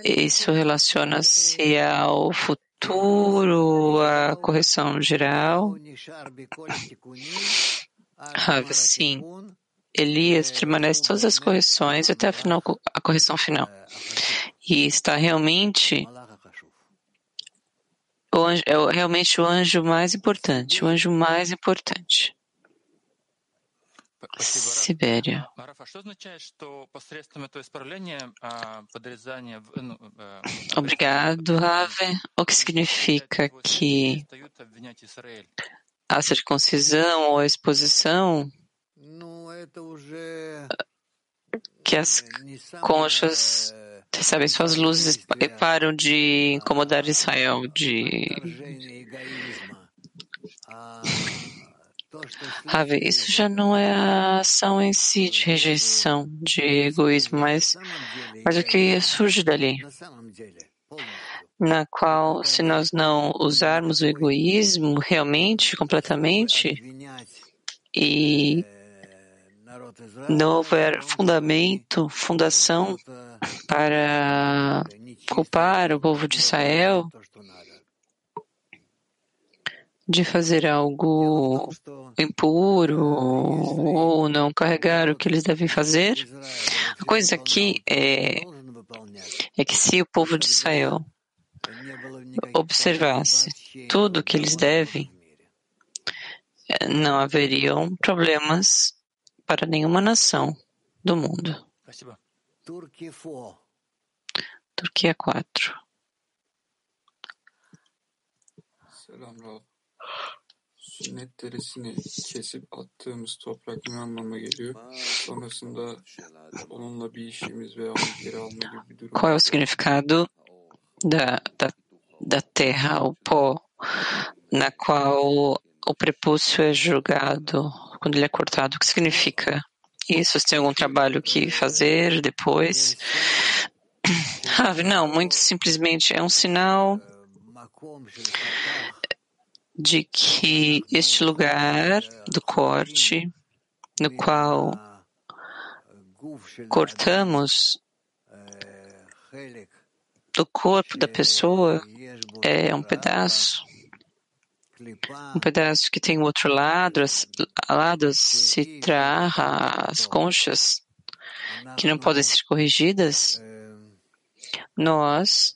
Isso relaciona-se ao futuro, à correção geral. Ah, sim. Elias permanece todas as correções até a, final, a correção final. E está realmente o anjo, é realmente o anjo mais importante, o anjo mais importante. Sibéria. Obrigado, Rave. O que significa que a circuncisão ou a exposição que as conchas recebem suas luzes e param de incomodar Israel, de Rave, isso já não é a ação em si de rejeição, de egoísmo, mas, mas o que surge dali, na qual, se nós não usarmos o egoísmo realmente, completamente, e não houver fundamento, fundação para culpar o povo de Israel de fazer algo impuro ou não carregar o que eles devem fazer. A coisa aqui é, é que se o povo de Israel observasse tudo o que eles devem, não haveriam problemas para nenhuma nação do mundo. Turquia 4. Selam Rav. Sünnet derisini kesip attığımız toprak ne anlama geliyor? Sonrasında onunla bir işimiz veya onu geri alma gibi bir durum. Qual é o significado da, da, da terra, o pó, na qual o prepúcio é jogado quando ele é cortado? O que significa isso? Você tem algum trabalho que fazer depois? Rav, não, muito simplesmente é um sinal de que este lugar do corte, no qual cortamos do corpo da pessoa, é um pedaço, um pedaço que tem o outro lado, lado se trarra, as conchas, que não podem ser corrigidas, nós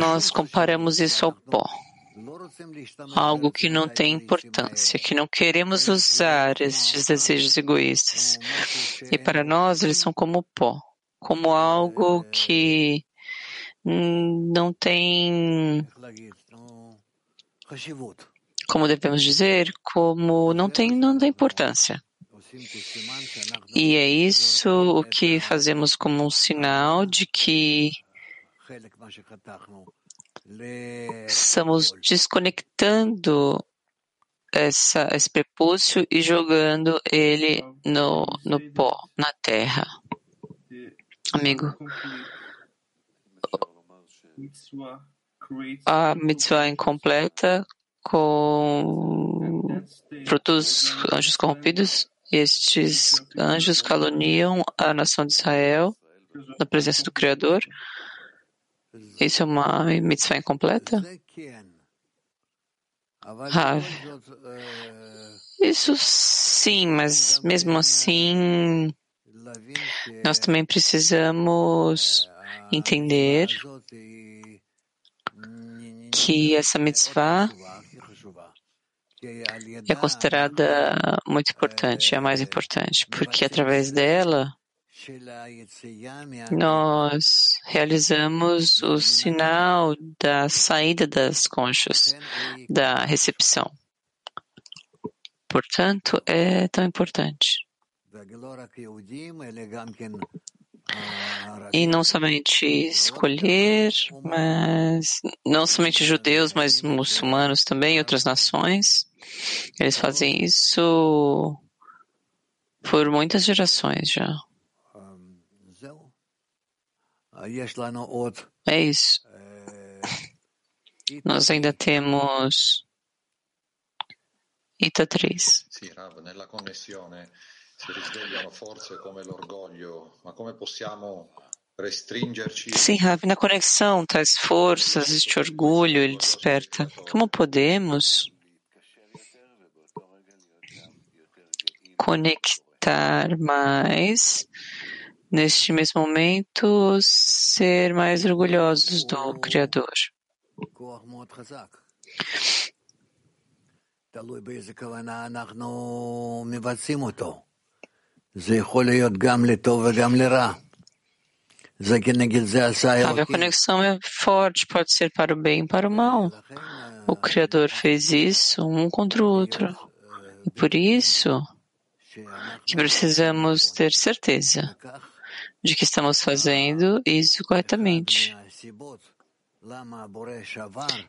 nós comparamos isso ao pó, algo que não tem importância, que não queremos usar estes desejos egoístas. E para nós eles são como pó, como algo que não tem, como devemos dizer, como não tem, não tem importância. E é isso o que fazemos como um sinal de que estamos desconectando essa, esse prepúcio e jogando ele no, no pó, na terra. Amigo, a mitzvah incompleta com produz anjos corrompidos. Estes anjos caluniam a nação de Israel na presença do Criador. Isso é uma mitzvah incompleta? Rav. Isso sim, mas mesmo assim, nós também precisamos entender que essa mitzvah é considerada muito importante, é a mais importante, porque através dela nós realizamos o sinal da saída das conchas, da recepção. Portanto, é tão importante. E não somente escolher, mas não somente judeus, mas muçulmanos também, outras nações. Eles fazem isso por muitas gerações já. É isso. Nós ainda temos Ita 3. Sì, Rav, nella connessione si risvegliano forze come l'orgoglio, ma come possiamo restringerci? Sim, Rav, na conexão tais forças, este orgulho, ele desperta. Como podemos conectar mais neste mesmo momento, ser mais orgulhosos do Criador. Sabe, a conexão é forte, pode ser para o bem e para o mal. O Criador fez isso um contra o outro. E por isso que precisamos ter certeza de que estamos fazendo isso corretamente.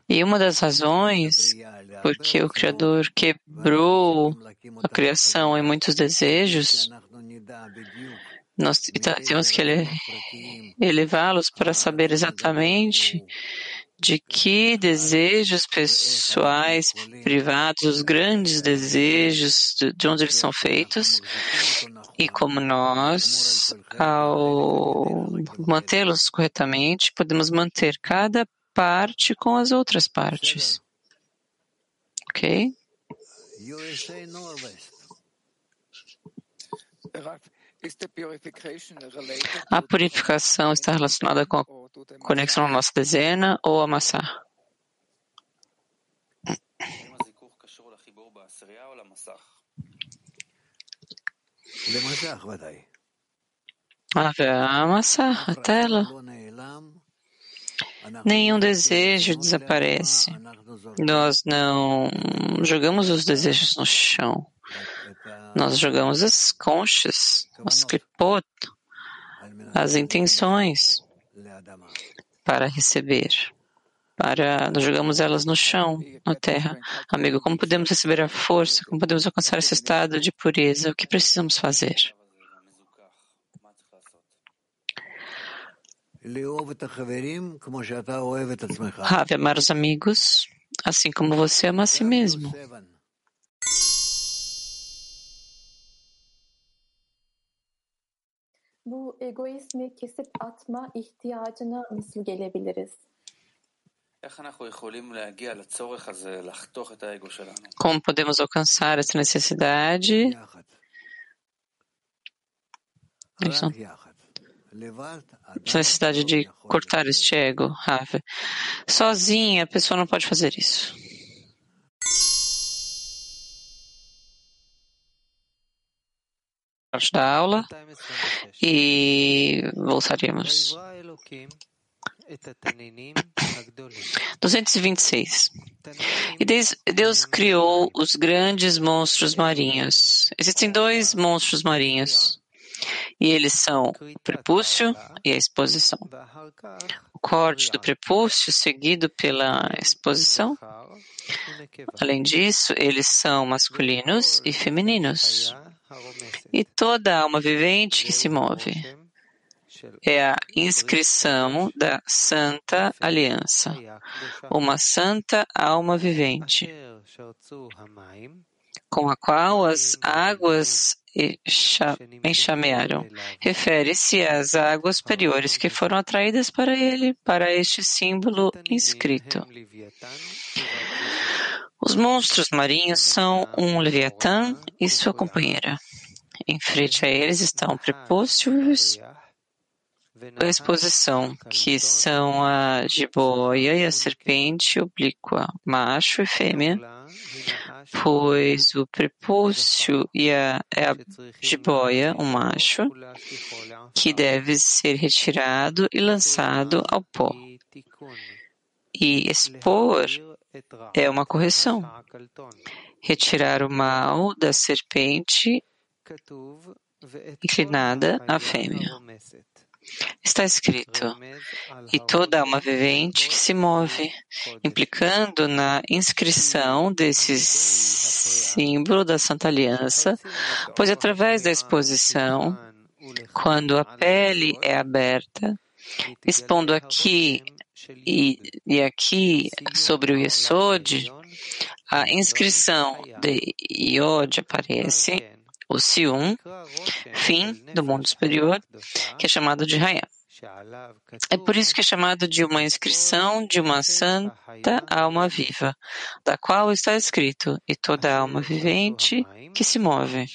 E uma das razões porque o Criador quebrou a criação em muitos desejos, nós temos que elevá-los para saber exatamente de que desejos pessoais, privados, os grandes desejos, de onde eles são feitos, e como nós, ao mantê-los corretamente, podemos manter cada parte com as outras partes. Ok? A purificação está relacionada com a conexão à nossa dezena ou a maçã? A massa, a tela. Nenhum desejo desaparece. Nós não jogamos os desejos no chão. Nós jogamos as conchas, as clipot, as intenções para receber. Para, nós jogamos elas no chão, na terra. Amigo, como podemos receber a força? Como podemos alcançar esse estado de pureza? O que precisamos fazer? Ravi, amar os amigos, assim como você ama a si mesmo. Bu egoizmi kesip atma ihtiyacına nasıl gelebiliriz? Como podemos alcançar essa necessidade? Essa necessidade de cortar este ego, Rav. Sozinha, a pessoa não pode fazer isso. Parte da aula e voltaremos. 226. E Deus criou os grandes monstros marinhos. Existem dois monstros marinhos. E eles são o prepúcio e a exposição. O corte do prepúcio seguido pela exposição. Além disso, eles são masculinos e femininos. E toda alma vivente que se move é a inscrição da Santa Aliança, uma santa alma vivente, com a qual as águas enxamearam. Refere-se às águas superiores que foram atraídas para ele, para este símbolo inscrito. Os monstros marinhos são um Leviatã e sua companheira. Em frente a eles estão prepúcios a exposição, que são a jiboia e a serpente oblíqua, macho e fêmea, pois o prepúcio e a, é a jiboia, o macho, que deve ser retirado e lançado ao pó. E expor é uma correção. Retirar o mal da serpente inclinada à fêmea. Está escrito, e toda alma vivente que se move, implicando na inscrição desse símbolo da Santa Aliança, pois através da exposição, quando a pele é aberta, expondo aqui e, e aqui sobre o Yesod, a inscrição de Yod aparece o Sium, fim do mundo superior, que é chamado de Raya. É por isso que é chamado de uma inscrição de uma santa alma viva, da qual está escrito, e toda alma vivente que se move.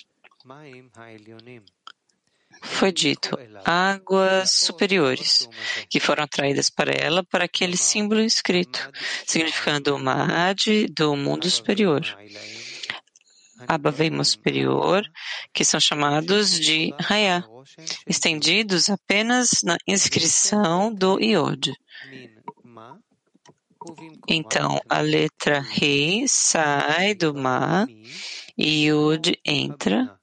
Foi dito, águas superiores, que foram atraídas para ela para aquele símbolo inscrito, significando uma ade do mundo superior. Abavema superior, que são chamados de Raya, estendidos apenas na inscrição do Iod. Então, a letra Rei sai do Ma e Yud entra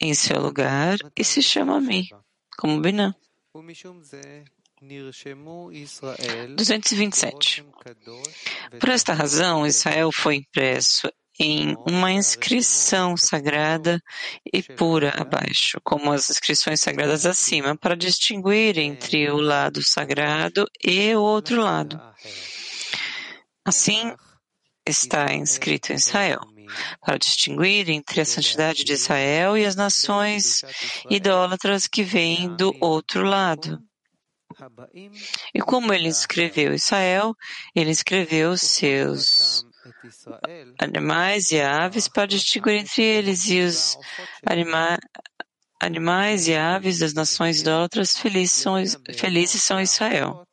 em seu lugar e se chama Mi, como Binah. 227. Por esta razão, Israel foi impresso em uma inscrição sagrada e pura abaixo, como as inscrições sagradas acima, para distinguir entre o lado sagrado e o outro lado. Assim está inscrito em Israel, para distinguir entre a santidade de Israel e as nações idólatras que vêm do outro lado. E como ele escreveu Israel, ele escreveu seus animais e aves para distinguir entre eles e os anima animais e aves das nações idólatras felizes são, felizes são Israel.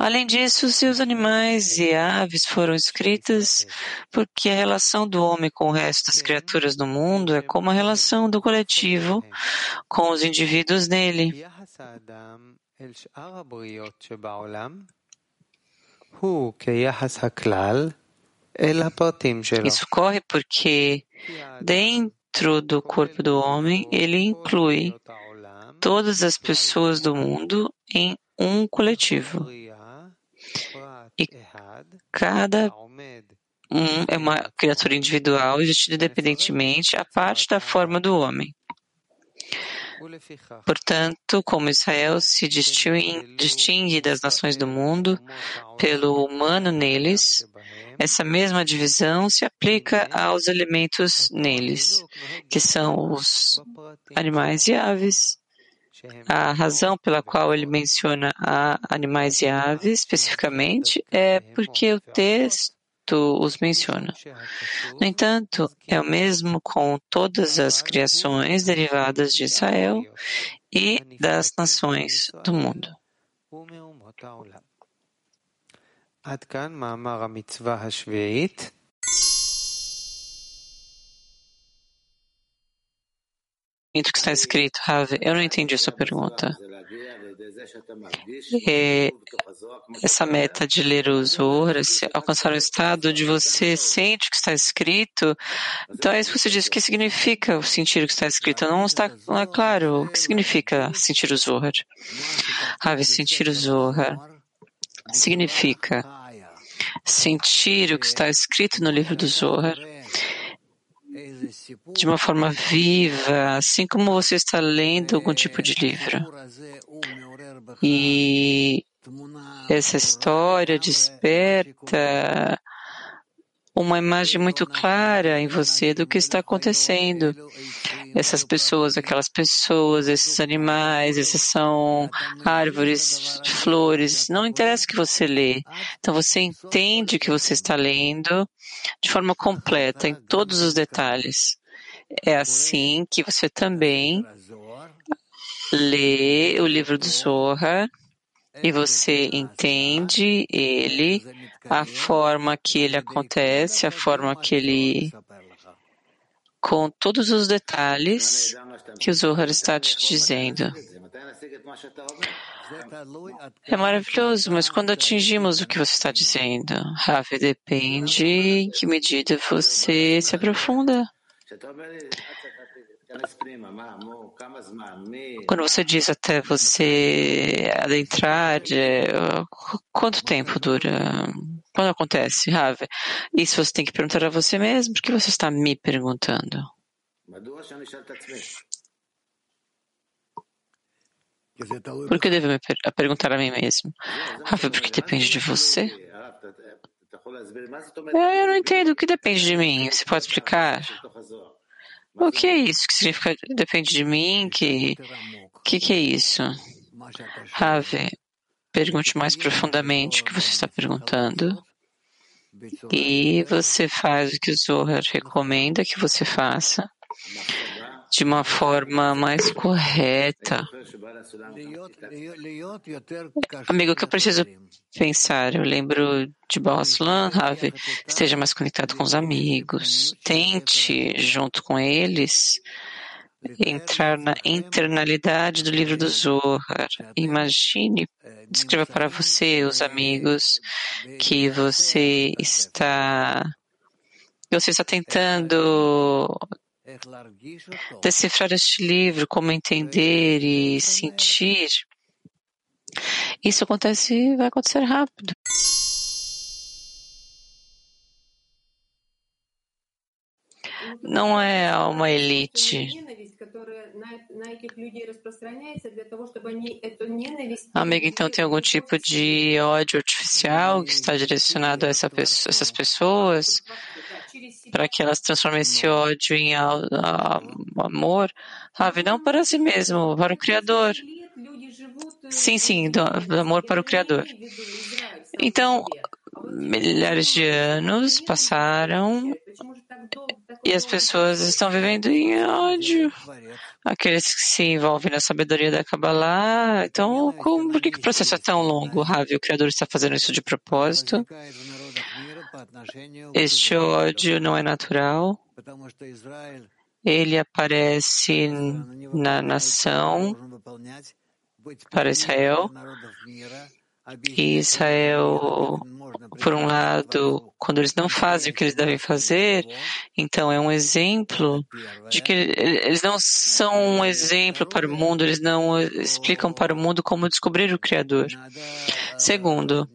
Além disso, seus animais e aves foram escritas porque a relação do homem com o resto das criaturas do mundo é como a relação do coletivo com os indivíduos nele. Isso ocorre porque, dentro do corpo do homem, ele inclui todas as pessoas do mundo em um coletivo. E cada um é uma criatura individual, existindo independentemente a parte da forma do homem. Portanto, como Israel se distingue das nações do mundo pelo humano neles, essa mesma divisão se aplica aos elementos neles, que são os animais e aves. A razão pela qual ele menciona animais e aves especificamente é porque o texto os menciona. No entanto, é o mesmo com todas as criações derivadas de Israel e das nações do mundo. o que está escrito, Rav, eu não entendi a sua pergunta. É, essa meta de ler o Zohar, alcançar o estado onde você sente o que está escrito, então é isso que você diz. O que significa sentir o que está escrito? Não está não é claro o que significa sentir o Zohar. Rav, sentir o Zohar significa sentir o que está escrito no livro do Zohar de uma forma viva, assim como você está lendo algum tipo de livro. E essa história desperta uma imagem muito clara em você do que está acontecendo. Essas pessoas, aquelas pessoas, esses animais, esses são árvores, flores, não interessa o que você lê. Então você entende que você está lendo de forma completa, em todos os detalhes. É assim que você também lê o livro do Zohar e você entende ele, a forma que ele acontece, a forma que ele. com todos os detalhes que o Zohar está te dizendo. É maravilhoso, mas quando atingimos o que você está dizendo, Ravi, depende em que medida você se aprofunda. Quando você diz até você adentrar, quanto tempo dura? Quando acontece, Ravi? Isso você tem que perguntar a você mesmo, porque você está me perguntando. Por que eu devo me per perguntar a mim mesmo? Rafa, porque depende de você? É, eu não entendo o que depende de mim. Você pode explicar? O que é isso? que significa depende de mim? Que que, que é isso? Rave, pergunte mais profundamente o que você está perguntando. E você faz o que o Zohar recomenda que você faça de uma forma mais correta. Amigo, o que eu preciso pensar? Eu lembro de Boslan, Ravi, esteja mais conectado com os amigos, tente, junto com eles, entrar na internalidade do livro do Zohar. Imagine, descreva para você, os amigos, que você está você está tentando decifrar este livro, como entender e sentir, isso acontece, vai acontecer rápido. Não é uma elite. Amigo, então tem algum tipo de ódio artificial que está direcionado a essa pessoa, essas pessoas? Para que elas transformem esse ódio em amor, Ravi, não para si mesmo, para o Criador. Sim, sim, do, do amor para o Criador. Então, milhares de anos passaram e as pessoas estão vivendo em ódio. aqueles que se envolvem na sabedoria da Kabbalah. Então, como, por que, que o processo é tão longo, Ravi? O Criador está fazendo isso de propósito? Este ódio não é natural. Ele aparece na nação para Israel. E Israel, por um lado, quando eles não fazem o que eles devem fazer, então é um exemplo de que eles não são um exemplo para o mundo, eles não explicam para o mundo como descobrir o Criador. Segundo,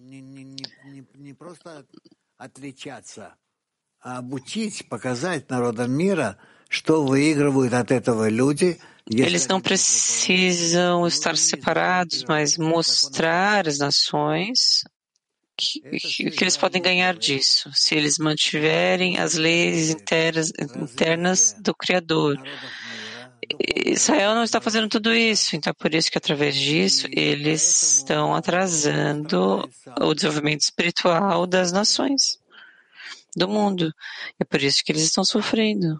eles não precisam estar separados, mas mostrar às nações que, que, que, eles podem ganhar disso, se eles mantiverem as leis internas, internas do Criador. Israel não está fazendo tudo isso, então é por isso que através disso eles estão atrasando o desenvolvimento espiritual das nações, do mundo. É por isso que eles estão sofrendo.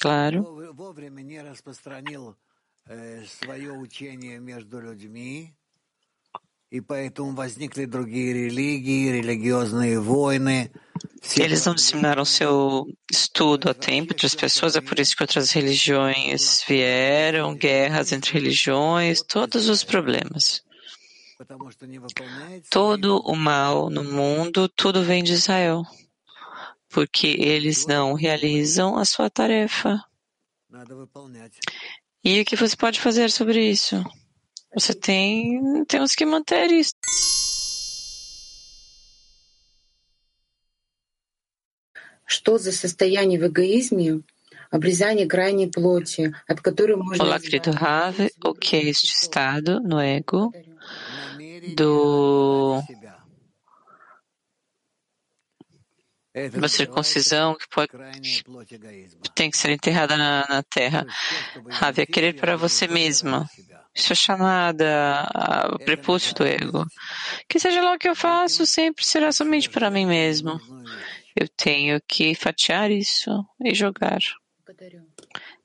Claro. Eles não disseminaram seu estudo a tempo entre as pessoas, é por isso que outras religiões vieram, guerras entre religiões, todos os problemas. Todo o mal no mundo, tudo vem de Israel, porque eles não realizam a sua tarefa. E o que você pode fazer sobre isso? Você tem, temos que manter isso. Что за состояние в эгоизме, обрезание крайней плоти, от которой можно... Olá, querido Rav, o que é este estado no ego do uma circuncisão que, pode, que tem que ser enterrada na, na terra. Rav, é querer para você mesma. É chamada o prepúcio do ego. Que seja lá o que eu faço, sempre será somente para mim mesmo. Eu tenho que fatiar isso e jogar.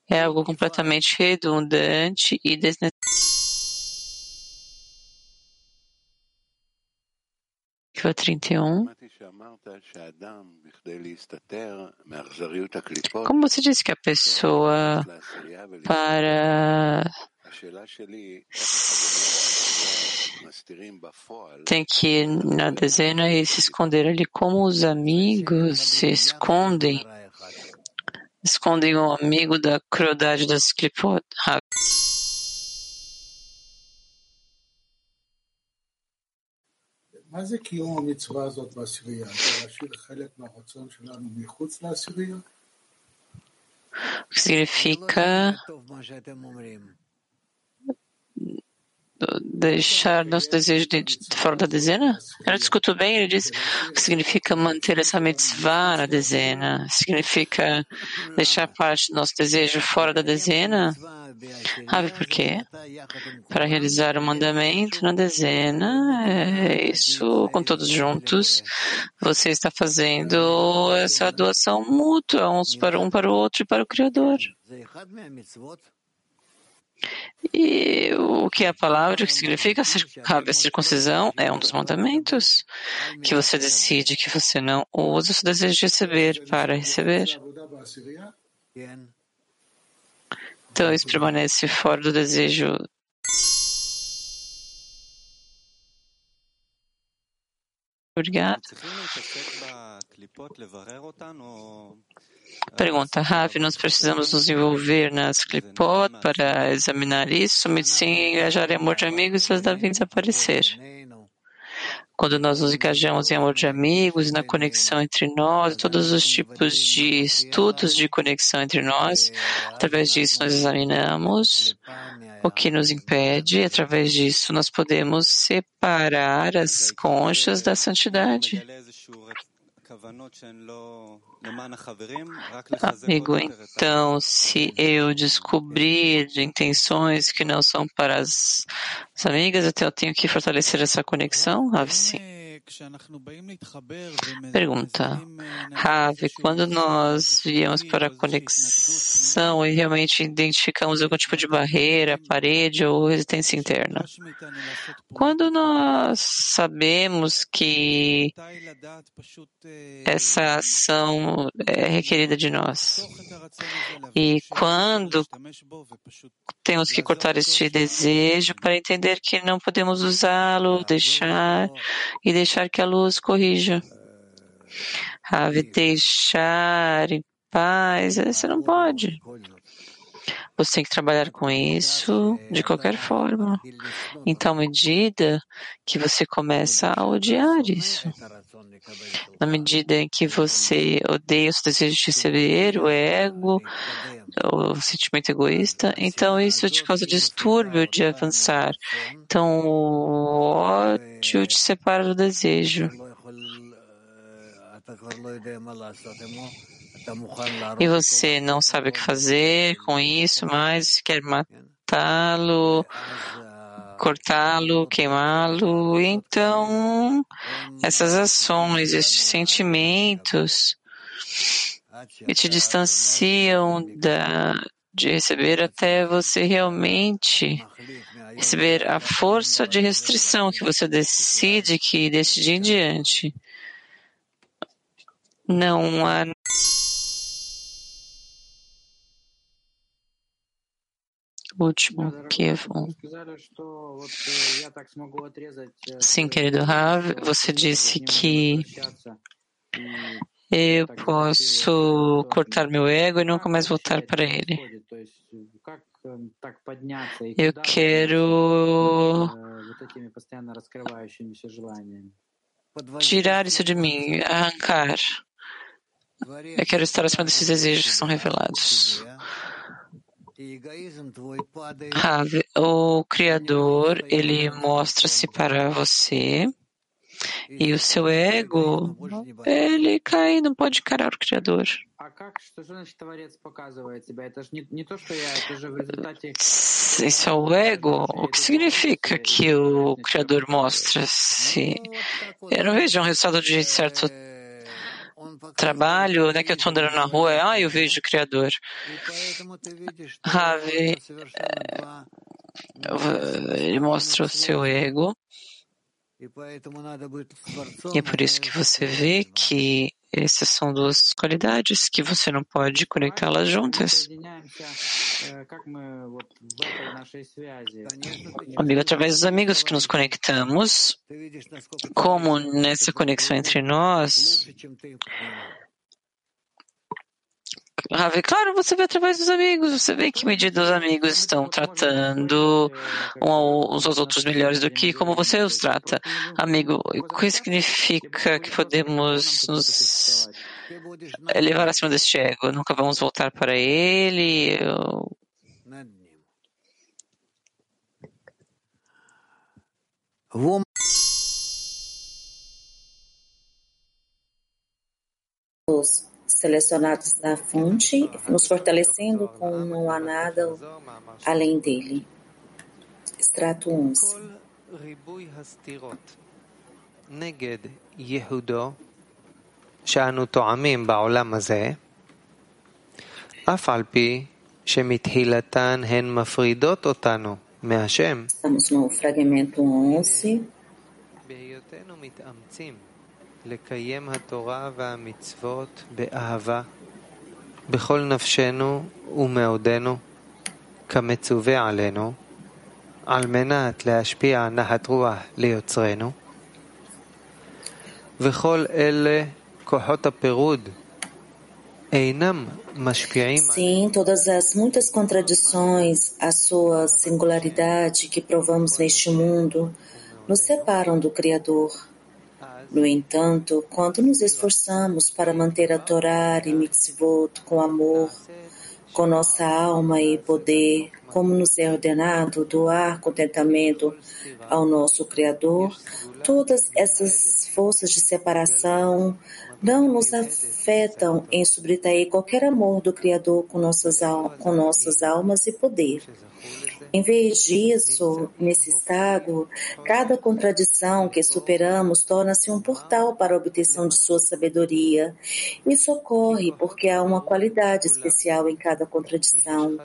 É algo completamente redundante e desnecessário. 31. Como você disse que a pessoa para tem que ir na dezena e se esconder ali como os amigos se escondem escondem o amigo da crueldade das clipot. מה זה קיום המצווה הזאת בעשירייה? זה להשאיר חלק מהרצון שלנו מחוץ לעשירייה? Significa deixar nosso desejo de, de, fora da dezena? Eu escuto bem, ele diz que significa manter essa mitzvah na dezena, significa deixar parte do nosso desejo fora da dezena. Sabe por quê? Para realizar o mandamento na dezena, é isso com todos juntos, você está fazendo essa doação mútua, uns para um para o outro e para o Criador. E o que é a palavra, o que significa a circuncisão, é um dos mandamentos que você decide que você não usa o seu desejo de receber para receber. Então isso permanece fora do desejo Obrigado. Pergunta, Ravi, nós precisamos nos envolver nas clipot para examinar isso? Somente sim engajar em amor de amigos, elas devem desaparecer. Quando nós nos engajamos em amor de amigos, na conexão entre nós, todos os tipos de estudos de conexão entre nós, através disso nós examinamos o que nos impede, e através disso nós podemos separar as conchas da santidade. Amigo, então, se eu descobrir intenções que não são para as, as amigas, então eu tenho que fortalecer essa conexão? Sim. Pergunta. Ravi, quando nós viemos para a conexão e realmente identificamos algum tipo de barreira, parede ou resistência interna, quando nós sabemos que essa ação é requerida de nós? e quando temos que cortar este desejo para entender que não podemos usá-lo, deixar e deixar que a luz corrija. Ave, deixar em paz, você não pode. Você tem que trabalhar com isso de qualquer forma, em tal medida que você começa a odiar isso. Na medida em que você odeia os desejos de receber, o ego, o sentimento egoísta, então isso te causa distúrbio de avançar. Então o ódio te separa do desejo. E você não sabe o que fazer com isso, mas quer matá-lo, cortá-lo, queimá-lo. Então, essas ações, estes sentimentos que te distanciam da, de receber até você realmente receber a força de restrição que você decide que desse dia em diante não há último, Kiev 1. Sim, querido Rav, você disse que eu posso cortar meu ego e nunca mais voltar para ele. Eu quero tirar isso de mim, arrancar. Eu quero estar acima desses desejos que são revelados. Rav, o Criador, ele mostra-se para você e o seu ego, ele cai, não pode encarar o Criador. Isso é o ego? O que significa que o Criador mostra-se? Eu não vejo um resultado de certo trabalho, né, que eu estou andando na rua, ah, eu vejo o Criador. Ravi, ele mostra o seu ego. E é por isso que você vê que essas são duas qualidades que você não pode conectá-las juntas. Amigo, através dos amigos que nos conectamos, como nessa conexão entre nós, Ravi, claro, você vê através dos amigos, você vê que medida os amigos estão tratando uns aos outros melhores do que como você os trata. Amigo, o que significa que podemos nos elevar acima deste ego? Nunca vamos voltar para ele? Eu selecionados da fonte, nos fortalecendo com não há nada além dele. Extrato 11. שאנו טועמים בעולם הזה, אף על פי שמתחילתן הן מפרידות אותנו מהשם. Estamos no fragmento 11. בהיותנו מתאמצים לקיים התורה והמצוות באהבה בכל נפשנו ומאודנו, כמצווה עלינו, על מנת להשפיע נחת רוח ליוצרנו, וכל אלה כוחות הפירוד אינם משפיעים Sim, todas as muitas contradições, a sua singularidade que provamos neste mundo, nos separam do Criador. No entanto, quando nos esforçamos para manter a Torá e mitzvot com amor, com nossa alma e poder, como nos é ordenado, doar contentamento ao nosso Criador, todas essas forças de separação não nos afetam em subtrair qualquer amor do Criador com nossas, com nossas almas e poder. Em vez disso, nesse estado, cada contradição que superamos torna-se um portal para a obtenção de sua sabedoria. Isso ocorre porque há uma qualidade especial em cada contradição,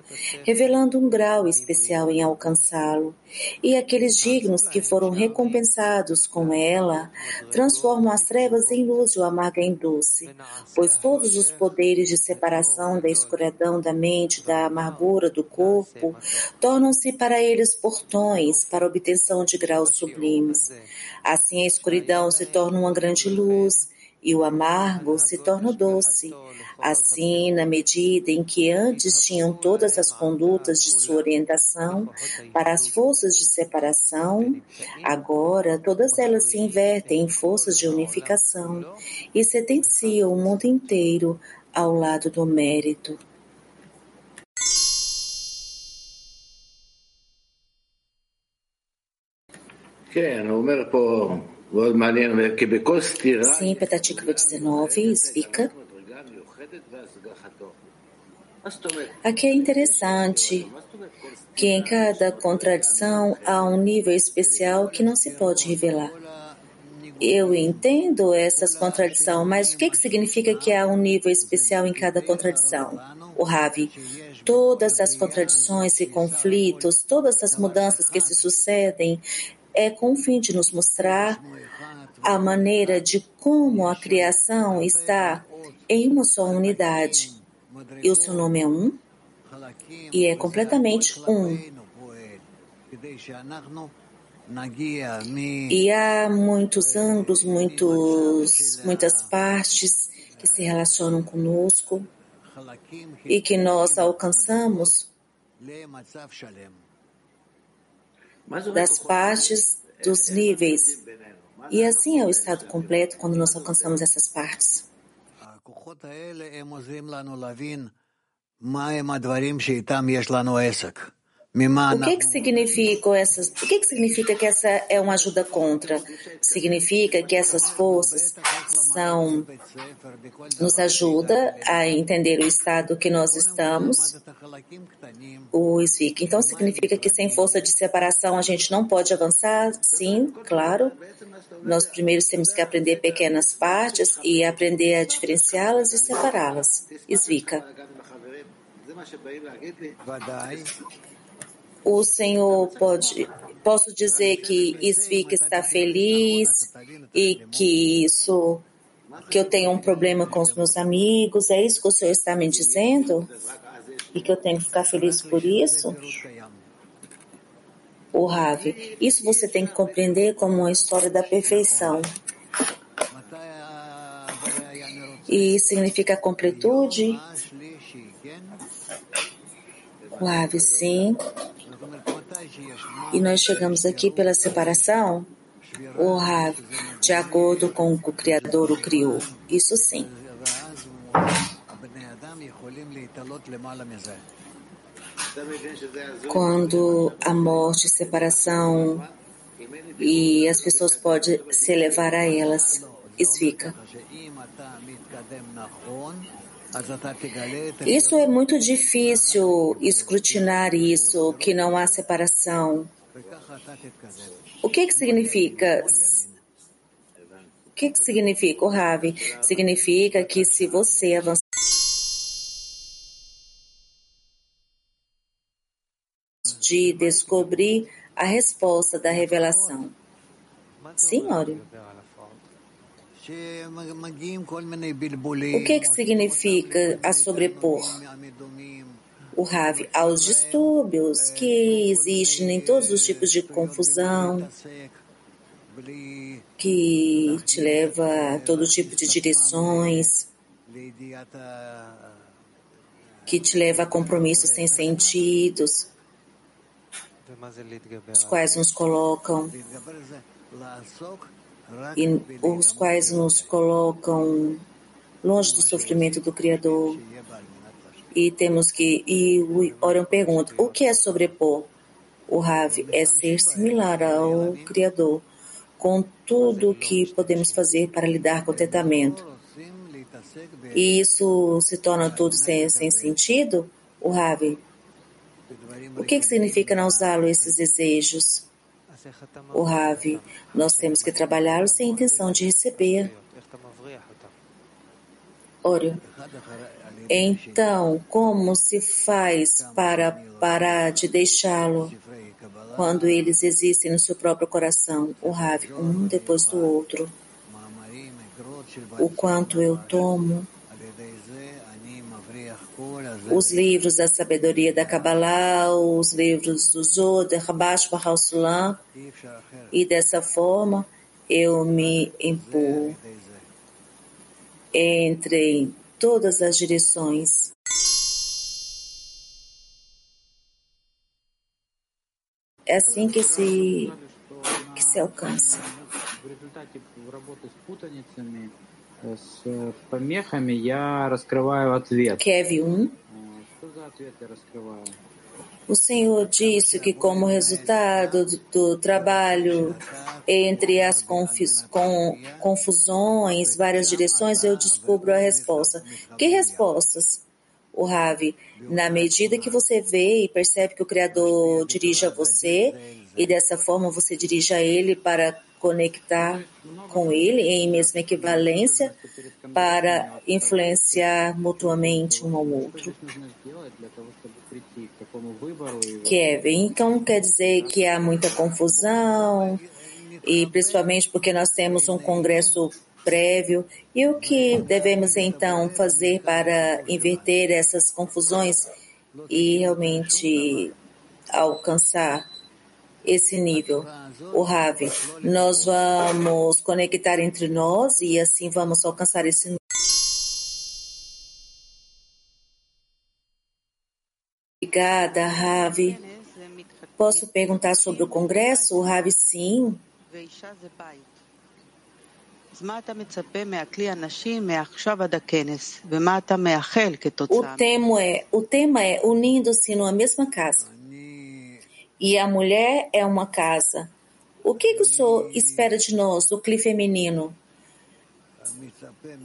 revelando um grau especial em alcançá-lo. E aqueles dignos que foram recompensados com ela transformam as trevas em luz e o amargo em doce, pois todos os poderes de separação da escuridão da mente, da amargura do corpo, tornam-se para eles portões para obtenção de graus sublimes. Assim a escuridão se torna uma grande luz e o amargo se torna doce. Assim, na medida em que antes tinham todas as condutas de sua orientação para as forças de separação, agora todas elas se invertem em forças de unificação e sentenciam o mundo inteiro ao lado do mérito. Sim, Petatikva 19, Svika. Aqui é interessante que em cada contradição há um nível especial que não se pode revelar. Eu entendo essas contradições, mas o que, que significa que há um nível especial em cada contradição? O Ravi, todas as contradições e conflitos, todas as mudanças que se sucedem é com o fim de nos mostrar a maneira de como a criação está em uma só unidade. E o seu nome é um, e é completamente um. E há muitos ângulos, muitos, muitas partes que se relacionam conosco e que nós alcançamos das partes dos níveis. E assim é o estado completo quando nós alcançamos essas partes. O que, que significa essas? O que, que significa que essa é uma ajuda contra? Significa que essas forças são nos ajuda a entender o estado que nós estamos. O SIC. Então significa que sem força de separação a gente não pode avançar? Sim, claro. Nós primeiro temos que aprender pequenas partes e aprender a diferenciá-las e separá-las. Svika o Senhor pode, posso dizer que Isvik está feliz e que isso, que eu tenho um problema com os meus amigos, é isso que o Senhor está me dizendo? E que eu tenho que ficar feliz por isso? O Ravi, isso você tem que compreender como uma história da perfeição. E significa completude? Ravi, sim. E nós chegamos aqui pela separação, o Rav, de acordo com o que o Criador o criou. Isso sim. Quando a morte, separação e as pessoas podem se elevar a elas, isso fica. Isso é muito difícil escrutinar isso, que não há separação. O que que significa? O que que significa, o Ravi? Significa que se você avançar de descobrir a resposta da revelação. Ório. O que, que significa a sobrepor? O Rav aos distúrbios que existem em todos os tipos de confusão, que te leva a todo tipo de direções, que te leva a compromissos sem sentidos, os quais nos colocam e os quais nos colocam longe do sofrimento do Criador. E temos que. E o Orion pergunta: o que é sobrepor? O Rav é ser similar ao Criador, com tudo o que podemos fazer para lidar com o tentamento. E isso se torna tudo sem, sem sentido? O Rav. O que, que significa não usá-lo, esses desejos? O Ravi, nós temos que trabalhá-lo sem intenção de receber. Oro. Então, como se faz para parar de deixá-lo quando eles existem no seu próprio coração, o Rav, um depois do outro? O quanto eu tomo os livros da sabedoria da Kabbalah, os livros do Zohar, Rabash Bahausulam, e dessa forma eu me empurro entre todas as direções. É assim que se, que se alcança. Kev 1. O Senhor disse que, como resultado do, do trabalho entre as confis, com, confusões, várias direções, eu descubro a resposta. Que respostas? O Ravi, na medida que você vê e percebe que o Criador dirige a você, e dessa forma você dirige a Ele para conectar com Ele em mesma equivalência, para influenciar mutuamente um ao outro. Kevin, então quer dizer que há muita confusão, e principalmente porque nós temos um congresso prévio. E o que devemos então fazer para inverter essas confusões e realmente alcançar esse nível? O Ravi, nós vamos conectar entre nós e assim vamos alcançar esse nível. Obrigada, Ravi. Posso perguntar sobre o Congresso? O Ravi, sim. O tema é, o tema é unindo-se numa mesma casa. E a mulher é uma casa. O que, que o Senhor espera de nós, do clipe feminino?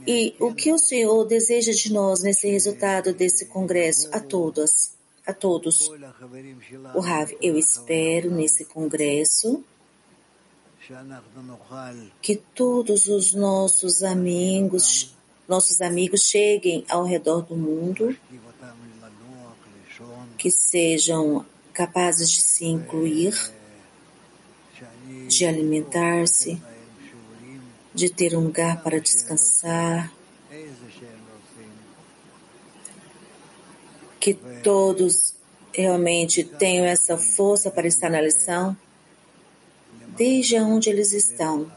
E o que o Senhor deseja de nós nesse resultado desse congresso? A todas, a todos. O Rav, eu espero nesse congresso que todos os nossos amigos, nossos amigos cheguem ao redor do mundo, que sejam capazes de se incluir, de alimentar-se, de ter um lugar para descansar, que todos realmente tenham essa força para estar na lição desde onde eles estão.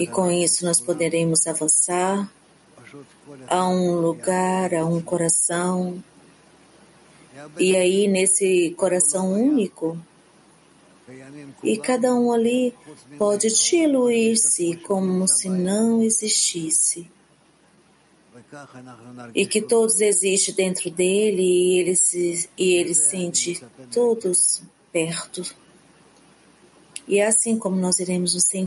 E com isso nós poderemos avançar a um lugar, a um coração. E aí, nesse coração único, e cada um ali pode diluir-se como se não existisse. E que todos existem dentro dele e ele se, e ele sente todos perto. E é assim como nós iremos nos.